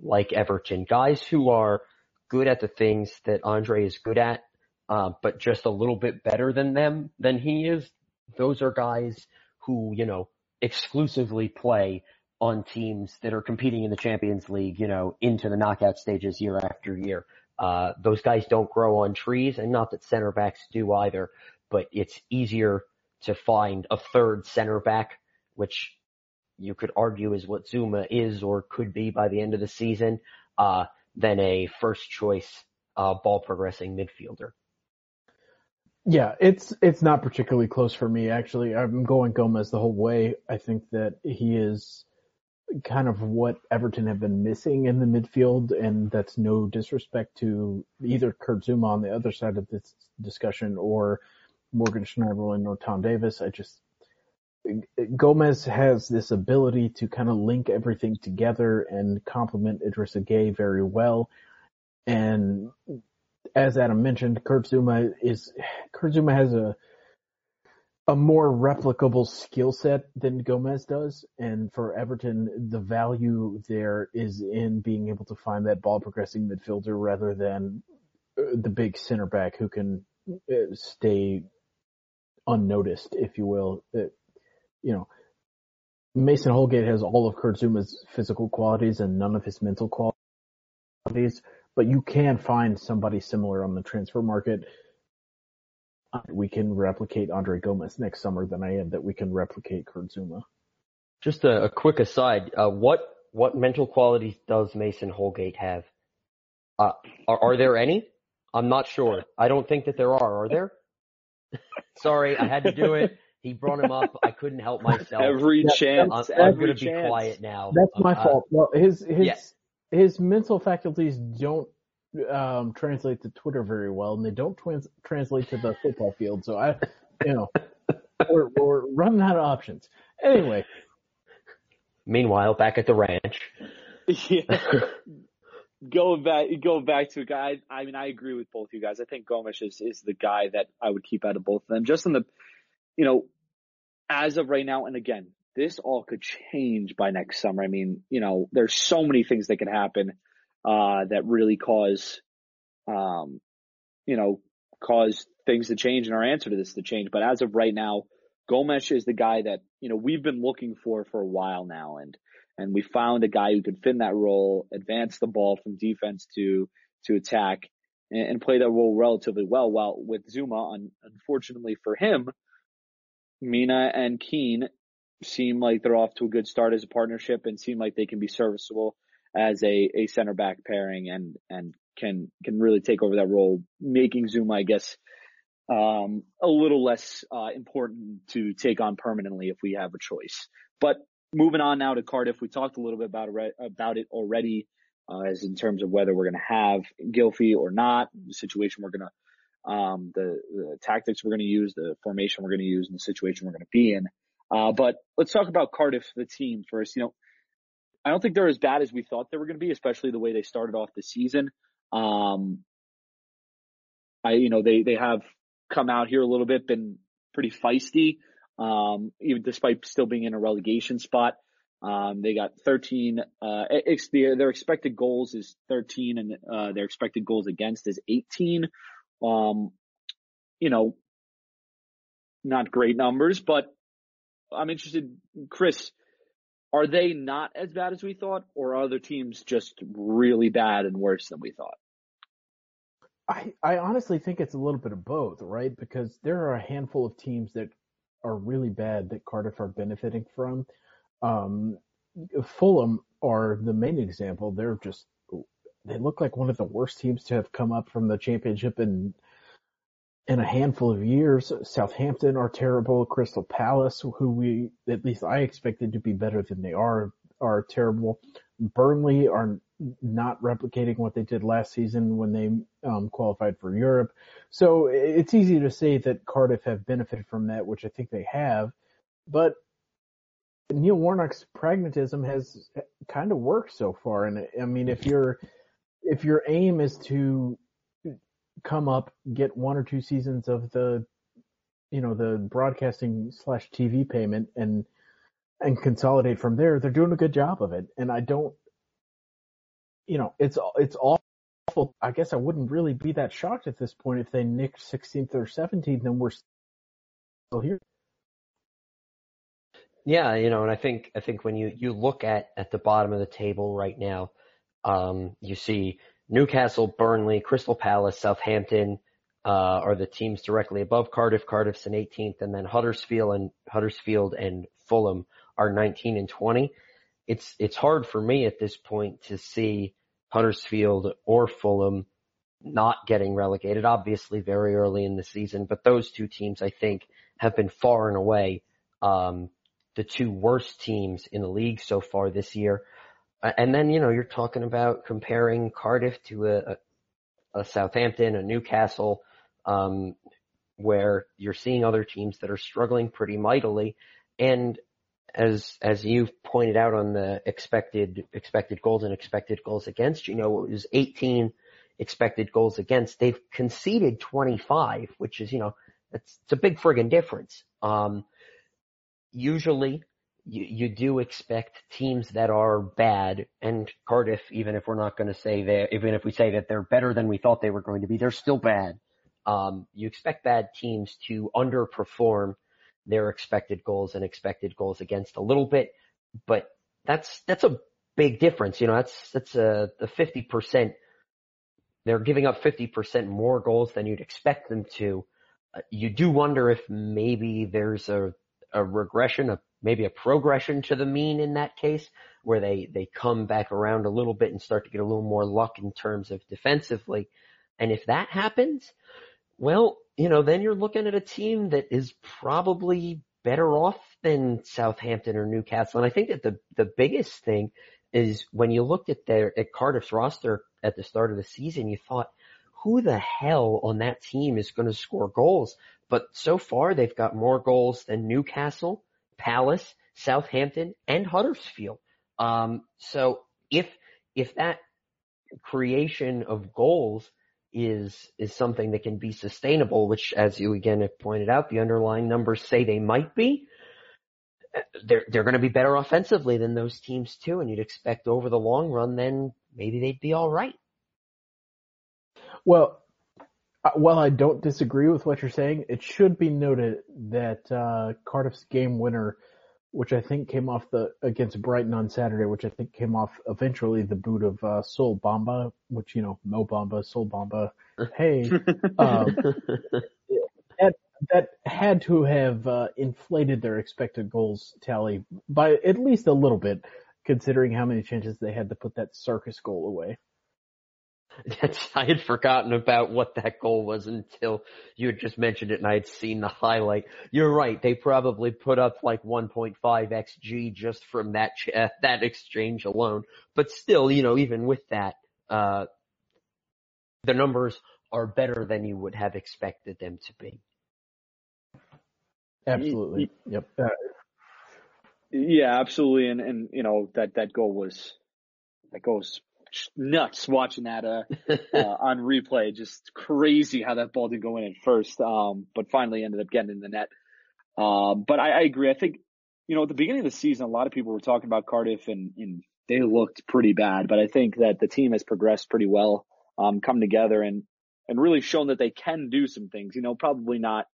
like Everton. Guys who are good at the things that Andre is good at, uh, but just a little bit better than them, than he is. Those are guys who, you know, exclusively play on teams that are competing in the Champions League, you know, into the knockout stages year after year. Uh, those guys don't grow on trees and not that center backs do either, but it's easier to find a third center back, which you could argue is what Zouma is or could be by the end of the season, uh, than a first choice, uh, ball progressing midfielder. Yeah, it's it's not particularly close for me actually. I'm going Gomes the whole way. I think that he is kind of what Everton have been missing in the midfield, and that's no disrespect to either Kurt Zouma on the other side of this discussion or Morgan Schneiderlin or Tom Davies. I just Gomes has this ability to kind of link everything together and complement Idrissa Gueye very well. And as Adam mentioned, Kurt Zouma is Kurt Zouma has a a more replicable skill set than Gomes does. And for Everton, the value there is in being able to find that ball progressing midfielder rather than uh, the big center back who can uh, stay unnoticed, if you will. It, you know, Mason Holgate has all of Kurt Zouma's physical qualities and none of his mental qualities, but you can find somebody similar on the transfer market we can replicate Andre Gomes next summer than I am that we can replicate Kurt Zouma. Just a, a quick aside, uh, what what mental qualities does Mason Holgate have? Uh, are, are there any? I'm not sure. I don't think that there are. Are there? Sorry, I had to do it. He brought him up. I couldn't help myself. Every chance. I'm, I'm going to be quiet now. That's my uh, fault. Well, his his yeah. his mental faculties don't um, translate to Twitter very well, and they don't trans- translate to the football field. So I, you know, we're, we're running out of options. Anyway. Meanwhile, back at the ranch. Yeah. Going back, go back to a guy. I mean, I agree with both you guys. I think Gomes is is the guy that I would keep out of both of them. Just in the, you know, as of right now, and again, this all could change by next summer. I mean, you know, there's so many things that could happen uh, that really cause, um, you know, cause things to change and our answer to this to change. But as of right now, Gomes is the guy that, you know, we've been looking for for a while now. And, and we found a guy who could fit in that role, advance the ball from defense to, to attack and, and play that role relatively well. While with Zouma, unfortunately for him, Mina and Keane seem like they're off to a good start as a partnership and seem like they can be serviceable as a, a center back pairing and, and can, can really take over that role, making Zouma, I guess, um, a little less, uh, important to take on permanently if we have a choice. But moving on now to Cardiff, we talked a little bit about, about it already, uh, as in terms of whether we're going to have Gylfi or not, the situation we're going to, um, the, the tactics we're going to use, the formation we're going to use, and the situation we're going to be in. Uh, but let's talk about Cardiff, the team first. You know, I don't think they're as bad as we thought they were going to be, especially the way they started off the season. Um, I, you know, they, they have come out here a little bit, been pretty feisty, um, even despite still being in a relegation spot. Um, they got 13, uh, ex- their expected goals is 13 and, uh, their expected goals against is 18. Um, you know, not great numbers, but I'm interested, Chris, are they not as bad as we thought, or are other teams just really bad and worse than we thought? I, I honestly think it's a little bit of both, right? Because there are a handful of teams that are really bad that Cardiff are benefiting from. Um, Fulham are the main example. They're just they look like one of the worst teams to have come up from the championship in in a handful of years. Southampton are terrible. Crystal Palace, who we, at least I expected to be better than they are, are terrible. Burnley are not replicating what they did last season when they um, qualified for Europe. So it's easy to say that Cardiff have benefited from that, which I think they have. But Neil Warnock's pragmatism has kind of worked so far. And I mean, if your if your aim is to come up, get one or two seasons of the, you know, the broadcasting slash TV payment and, and consolidate from there. They're doing a good job of it. And I don't, you know, it's, it's awful. I guess I wouldn't really be that shocked at this point if they nicked 16th or 17th and we're still here. Yeah, you know, and I think I think when you you look at at the bottom of the table right now, um, you see Newcastle, Burnley, Crystal Palace, Southampton uh, are the teams directly above Cardiff. Cardiff's in 18th, and then Huddersfield and Huddersfield and Fulham are 19 and 20. It's it's hard for me at this point to see Huddersfield or Fulham not getting relegated. Obviously, very early in the season, but those two teams I think have been far and away um, the two worst teams in the league so far this year. And then, you know, you're talking about comparing Cardiff to a, a, Southampton, a Newcastle, um, where you're seeing other teams that are struggling pretty mightily. And as, as you've pointed out on the expected, expected goals and expected goals against, you know, it was 18 expected goals against. They've conceded 25, which is, you know, It's, it's a big friggin' difference. Um, usually you, you do expect teams that are bad and Cardiff, even if we're not going to say that, even if we say that they're better than we thought they were going to be, they're still bad. Um, you expect bad teams to underperform their expected goals and expected goals against a little bit, but that's, that's a big difference. You know, that's, that's a, the 50%. They're giving up 50% more goals than you'd expect them to. Uh, you do wonder if maybe there's a, a regression, a, maybe a progression to the mean in that case, where they, they come back around a little bit and start to get a little more luck in terms of defensively. And if that happens, well, you know, then you're looking at a team that is probably better off than Southampton or Newcastle. And I think that the, the biggest thing is when you looked at their, at Cardiff's roster at the start of the season, you thought, who the hell on that team is going to score goals? But so far they've got more goals than Newcastle, Palace, Southampton, and Huddersfield. Um, so if, if that creation of goals is is something that can be sustainable, which as you again have pointed out, the underlying numbers say they might be. They're they're going to be better offensively than those teams too, and you'd expect over the long run, then maybe they'd be all right. Well, uh, while I don't disagree with what you're saying, it should be noted that uh, Cardiff's game winner which I think came off the against Brighton on Saturday, which I think came off eventually the boot of uh, Sol Bamba, which you know Mo Bamba, Sol Bamba. Hey, um, that that had to have uh, inflated their expected goals tally by at least a little bit, considering how many chances they had to put that circus goal away. That's, I had forgotten about what that goal was until you had just mentioned it and I had seen the highlight. You're right. They probably put up like 1.5 XG just from that, uh, that exchange alone. But still, you know, even with that, uh, the numbers are better than you would have expected them to be. Absolutely. Yep. Uh, yeah, absolutely. And, and, you know, that, that goal was, that goes nuts watching that uh, uh, on replay. Just crazy how that ball didn't go in at first, um, but finally ended up getting in the net. Um, but I, I, agree. I think you know at the beginning of the season, a lot of people were talking about Cardiff and, and they looked pretty bad. But I think that the team has progressed pretty well, um, come together and and really shown that they can do some things. You know, probably not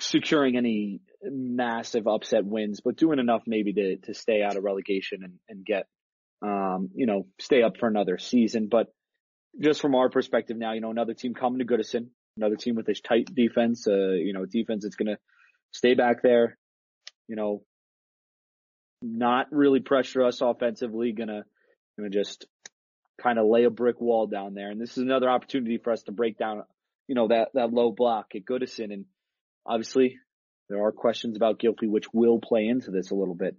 securing any massive upset wins, but doing enough maybe to to stay out of relegation and, and get um, you know, stay up for another season. But just from our perspective now, you know, another team coming to Goodison, another team with this tight defense, uh, you know, defense that's going to stay back there, you know, not really pressure us offensively, gonna, gonna just kind of lay a brick wall down there. And this is another opportunity for us to break down, you know, that, that low block at Goodison. And obviously there are questions about Gylfi, which will play into this a little bit.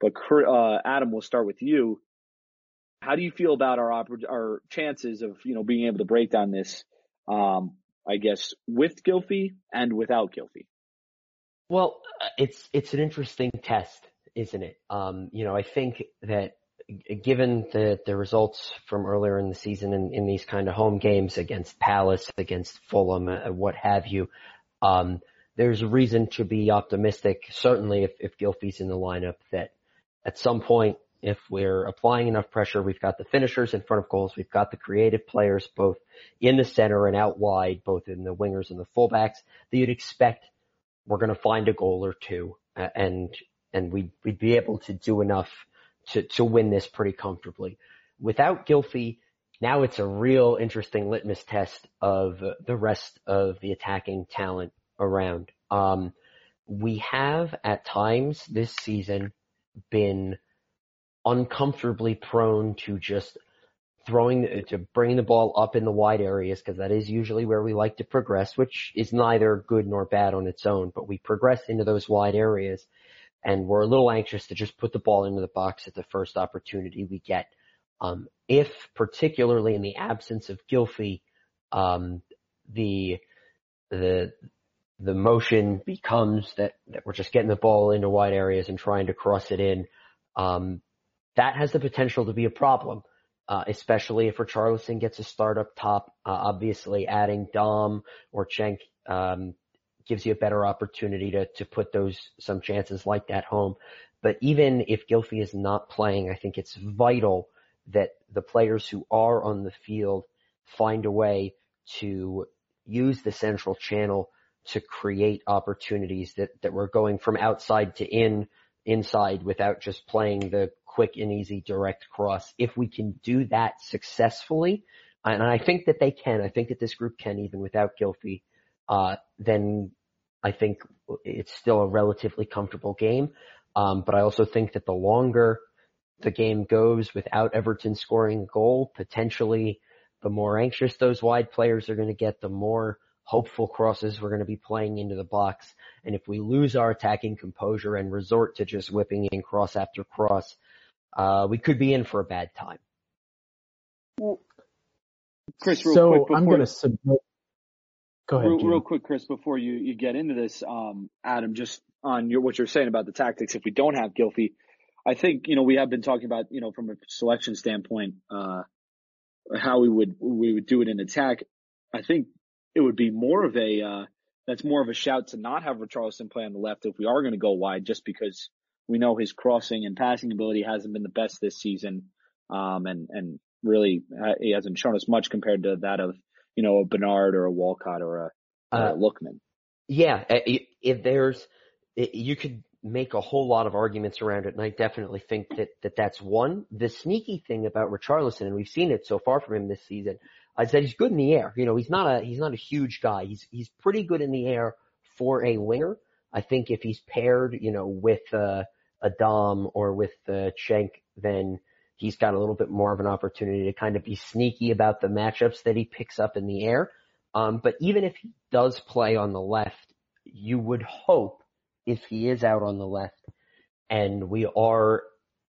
But, uh, Adam, we'll start with you. How do you feel about our our chances of you know being able to break down this? Um, I guess with Gylfi and without Gylfi. Well, uh, it's it's an interesting test, isn't it? Um, you know, I think that given the the results from earlier in the season in, in these kind of home games against Palace, against Fulham, uh, what have you, um, there's a reason to be optimistic. Certainly, if if in the lineup, that at some point if we're applying enough pressure, we've got the finishers in front of goals, we've got the creative players both in the center and out wide, both in the wingers and the fullbacks that you'd expect we're going to find a goal or two and, and we'd, we'd be able to do enough to, to win this pretty comfortably. Without Gylfi, now it's a real interesting litmus test of the rest of the attacking talent around. Um, we have at times this season been uncomfortably prone to just throwing to bringing the ball up in the wide areas because that is usually where we like to progress, which is neither good nor bad on its own, but we progress into those wide areas and we're a little anxious to just put the ball into the box at the first opportunity we get. Um, if particularly in the absence of Gylfi, um, the, the, the motion becomes that, that we're just getting the ball into wide areas and trying to cross it in. Um, that has the potential to be a problem, uh, especially if Richarlison gets a start up top. Uh, obviously, adding Dom or Cenk um, gives you a better opportunity to to put those some chances like that home. But even if Gylfi is not playing, I think it's vital that the players who are on the field find a way to use the central channel to create opportunities that, that we're going from outside to in, inside without just playing the quick and easy direct cross. If we can do that successfully, and I think that they can, I think that this group can even without Gylfi, uh, then I think it's still a relatively comfortable game. Um, but I also think that the longer the game goes without Everton scoring a goal, potentially the more anxious those wide players are going to get, the more hopeful crosses we're going to be playing into the box. And if we lose our attacking composure and resort to just whipping in cross after cross, uh, we could be in for a bad time. Well, Chris, real so quick. Before, I'm going to submit. Go ahead. Real, real, quick, Chris, before you, you get into this, um, Adam, just on your, what you're saying about the tactics, if we don't have Gylfi, I think, you know, we have been talking about, you know, from a selection standpoint, uh, how we would, we would do it in attack. I think it would be more of a, uh, that's more of a shout to not have Richarlison play on the left if we are going to go wide, just because we know his crossing and passing ability hasn't been the best this season. Um, and, and really, uh, he hasn't shown us much compared to that of, you know, a Bernard or a Walcott or a, uh, a Lookman. Yeah. If there's, you could make a whole lot of arguments around it, and I definitely think that, that that's one. The sneaky thing about Richarlison, and we've seen it so far from him this season, is that he's good in the air. You know, he's not a he's not a huge guy. He's he's pretty good in the air for a winger. I think if he's paired, you know, with uh, a Dom or with uh, Cenk, then he's got a little bit more of an opportunity to kind of be sneaky about the matchups that he picks up in the air. Um, but even if he does play on the left, you would hope if he is out on the left and we are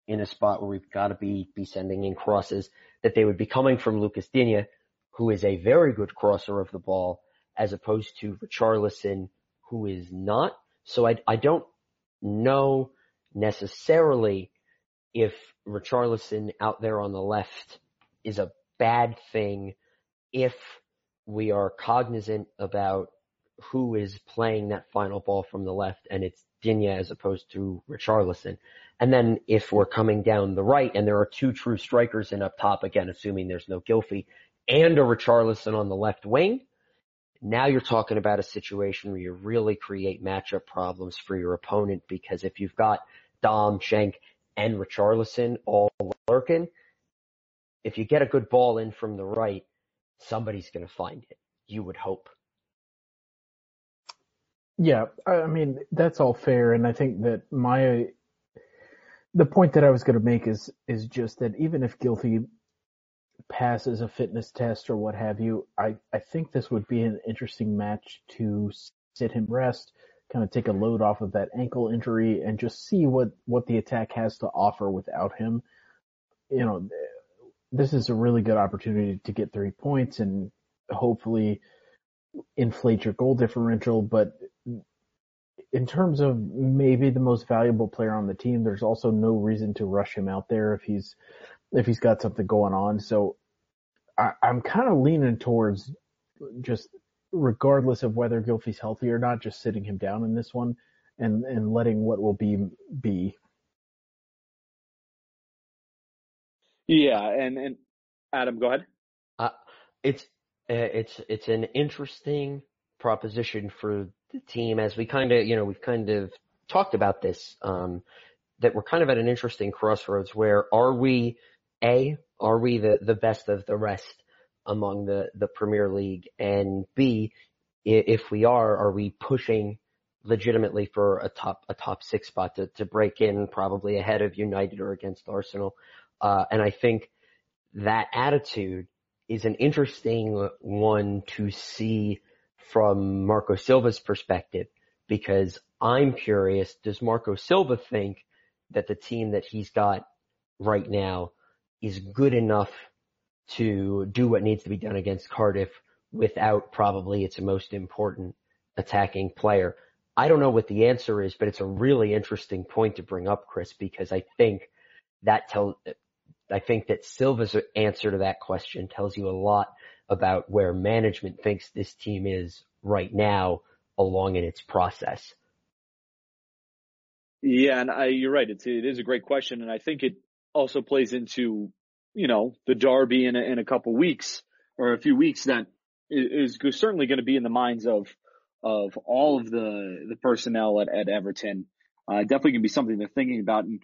in a spot where we've got to be, be sending in crosses, that they would be coming from Lucas Digne, who is a very good crosser of the ball, as opposed to Richarlison, who is not. So I, I don't know necessarily if Richarlison out there on the left is a bad thing if we are cognizant about who is playing that final ball from the left and it's Digne as opposed to Richarlison. And then if we're coming down the right and there are two true strikers in up top, again, assuming there's no Gylfi and a Richarlison on the left wing, now you're talking about a situation where you really create matchup problems for your opponent because if you've got Dom, Cenk, and Richarlison all lurking, if you get a good ball in from the right, somebody's going to find it. You would hope. Yeah, I mean that's all fair, and I think that my the point that I was going to make is is just that even if Gylfi passes a fitness test or what have you, I I think this would be an interesting match to sit him rest, kind of take a load off of that ankle injury, and just see what what the attack has to offer without him. You know, this is a really good opportunity to get three points and hopefully inflate your goal differential, but in terms of maybe the most valuable player on the team, there's also no reason to rush him out there if he's if he's got something going on. So I, am kind of leaning towards just regardless of whether Gylfi's healthy or not, just sitting him down in this one and and letting what will be be. Yeah, and and Adam, go ahead. Uh, it's uh, it's it's an interesting proposition for the team as we kind of, you know, we've kind of talked about this, um, that we're kind of at an interesting crossroads where are we, A, are we the, the best of the rest among the, the Premier League? And B, if we are, are we pushing legitimately for a top, a top six spot to, to break in probably ahead of United or against Arsenal? Uh, and I think that attitude is an interesting one to see from Marco Silva's perspective because I'm curious, does Marco Silva think that the team that he's got right now is good enough to do what needs to be done against Cardiff without probably its most important attacking player? I don't know what the answer is, but it's a really interesting point to bring up, Chris, because I think that tell, I think that Silva's answer to that question tells you a lot about where management thinks this team is right now along in its process? Yeah, and I, you're right. It's, it is a great question. And I think it also plays into, you know, the Derby in a, in a couple weeks or a few weeks that is, certainly going to be in the minds of, of all of the, the personnel at, at Everton. Uh, definitely going to be something they're thinking about. And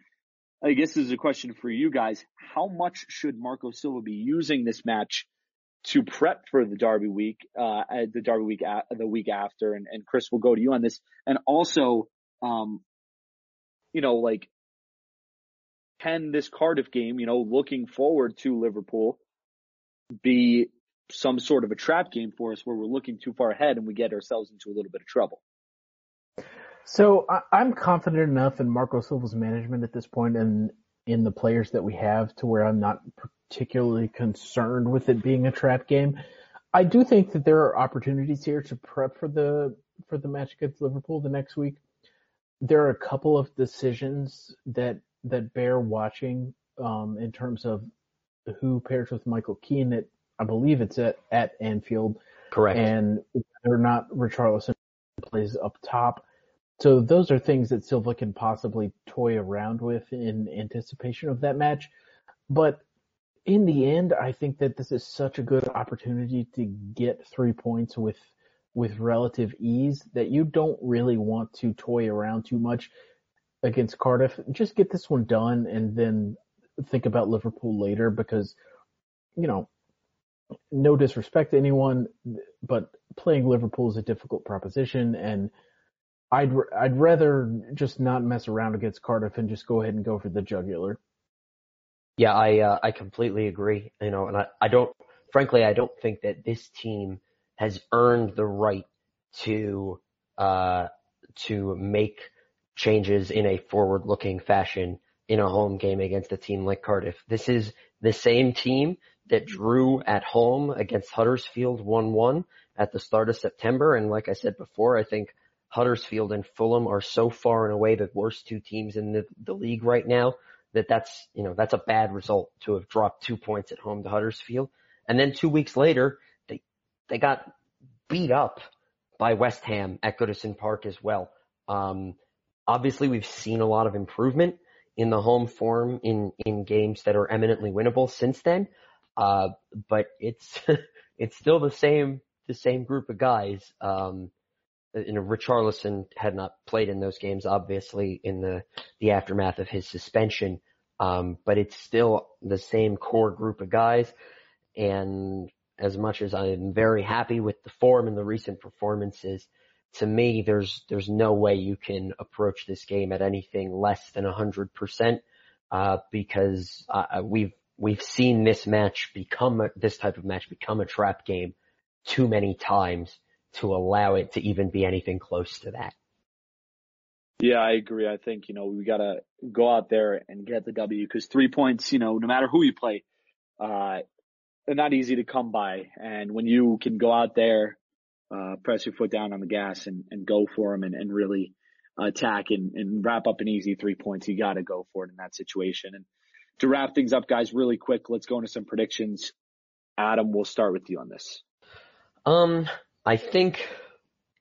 I guess this is a question for you guys. How much should Marco Silva be using this match to prep for the Derby week, uh, the Derby week, the week after? And, and Chris will go to you on this. And also, um, you know, like, can this Cardiff game, you know, looking forward to Liverpool be some sort of a trap game for us where we're looking too far ahead and we get ourselves into a little bit of trouble? So I, am confident enough in Marco Silva's management at this point and in the players that we have to where I'm not particularly concerned with it being a trap game. I do think that there are opportunities here to prep for the for the match against Liverpool the next week. There are a couple of decisions that that bear watching um, in terms of who pairs with Michael Keane. At I believe it's at at Anfield, correct, and whether or not Richarlison plays up top. So those are things that Silva can possibly toy around with in anticipation of that match. But in the end, I think that this is such a good opportunity to get three points with with relative ease that you don't really want to toy around too much against Cardiff. Just get this one done and then think about Liverpool later because, you know, no disrespect to anyone, but playing Liverpool is a difficult proposition and I'd I'd rather just not mess around against Cardiff and just go ahead and go for the jugular. Yeah, I uh, I completely agree. You know, and I, I don't frankly I don't think that this team has earned the right to uh to make changes in a forward-looking fashion in a home game against a team like Cardiff. This is the same team that drew at home against Huddersfield 1-1 at the start of September. And like I said before, I think Huddersfield and Fulham are so far and away the worst two teams in the, the league right now that that's, you know, that's a bad result to have dropped two points at home to Huddersfield. And then two weeks later, they, they got beat up by West Ham at Goodison Park as well. Um, obviously we've seen a lot of improvement in the home form in, in games that are eminently winnable since then. Uh, but it's, it's still the same, the same group of guys. Um, you know, Richarlison had not played in those games, obviously, in the, the aftermath of his suspension. Um, but it's still the same core group of guys. And as much as I'm very happy with the form and the recent performances, to me, there's, there's no way you can approach this game at anything less than hundred percent, uh, because, uh, we've, we've seen this match become a, this type of match become a trap game too many times to allow it to even be anything close to that. Yeah, I agree. I think, you know, we gotta go out there and get the W because three points, you know, no matter who you play, uh, they're not easy to come by. And when you can go out there, uh, press your foot down on the gas and, and go for them and, and really attack and, and wrap up an easy three points, you gotta go for it in that situation. And to wrap things up, guys, really quick, let's go into some predictions. Adam, we'll start with you on this. Um, I think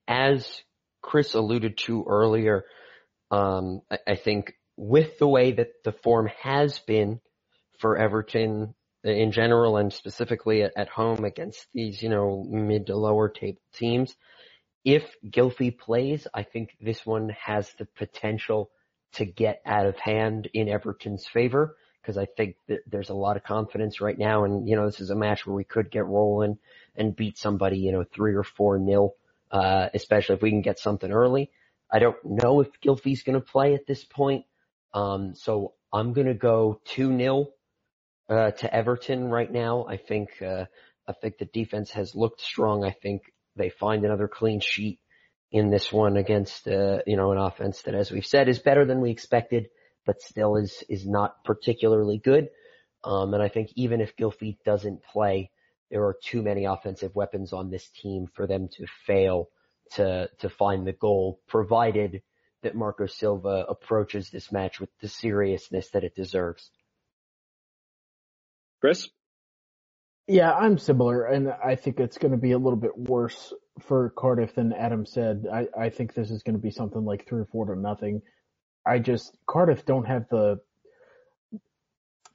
as Chris alluded to earlier, um, I, I think with the way that the form has been for Everton in general and specifically at, home against these, you know, mid to lower table teams, if Gylfi plays, I think this one has the potential to get out of hand in Everton's favor because I think that there's a lot of confidence right now and, you know, this is a match where we could get rolling and beat somebody, you know, three or four nil, uh, especially if we can get something early. I don't know if Gylfi's going to play at this point. Um, so I'm going to go 2 nil, uh, to Everton right now. I think, uh, I think the defense has looked strong. I think they find another clean sheet in this one against, uh, you know, an offense that, as we've said, is better than we expected, but still is, is not particularly good. Um, and I think even if Gylfi doesn't play, there are too many offensive weapons on this team for them to fail to to find the goal, provided that Marco Silva approaches this match with the seriousness that it deserves. Chris? Yeah, I'm similar, and I think it's going to be a little bit worse for Cardiff than Adam said. I, I think this is going to be something like three or four to nothing. I just Cardiff don't have the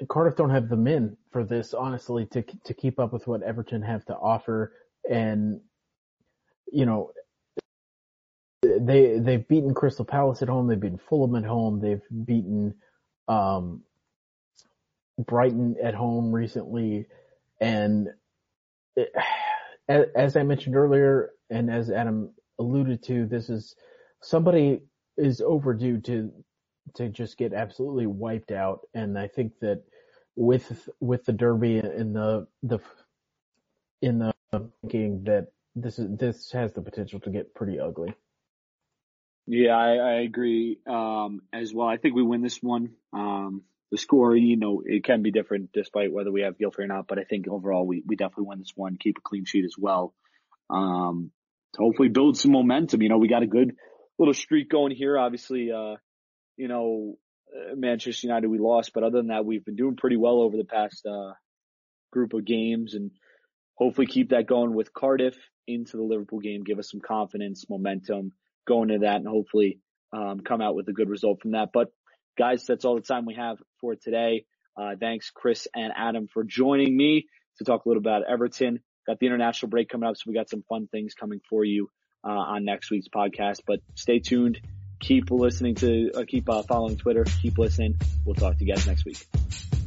Cardiff don't have the men for this, honestly, to to keep up with what Everton have to offer. And you know, they they've beaten Crystal Palace at home. They've beaten Fulham at home. They've beaten um, Brighton at home recently, and it, as I mentioned earlier, and as Adam alluded to, this is somebody is overdue to to just get absolutely wiped out. And I think that with with the Derby in the the in the thinking that this is this has the potential to get pretty ugly. Yeah, I, I agree um, as well. I think we win this one. Um, the score, you know, it can be different despite whether we have Gylfi or not, but I think overall we, we definitely win this one, keep a clean sheet as well. Um, to hopefully build some momentum. You know, we got a good little streak going here. Obviously, uh, you know, uh, Manchester United we lost, but other than that, we've been doing pretty well over the past, uh, group of games and hopefully keep that going with Cardiff into the Liverpool game, give us some confidence, momentum going into that and hopefully, um, come out with a good result from that. But guys, that's all the time we have for today. Uh, thanks, Chris and Adam, for joining me to talk a little about Everton. Got the international break coming up, so we got some fun things coming for you uh, on next week's podcast. But stay tuned. Keep listening to, uh, keep uh, following Twitter. Keep listening. We'll talk to you guys next week.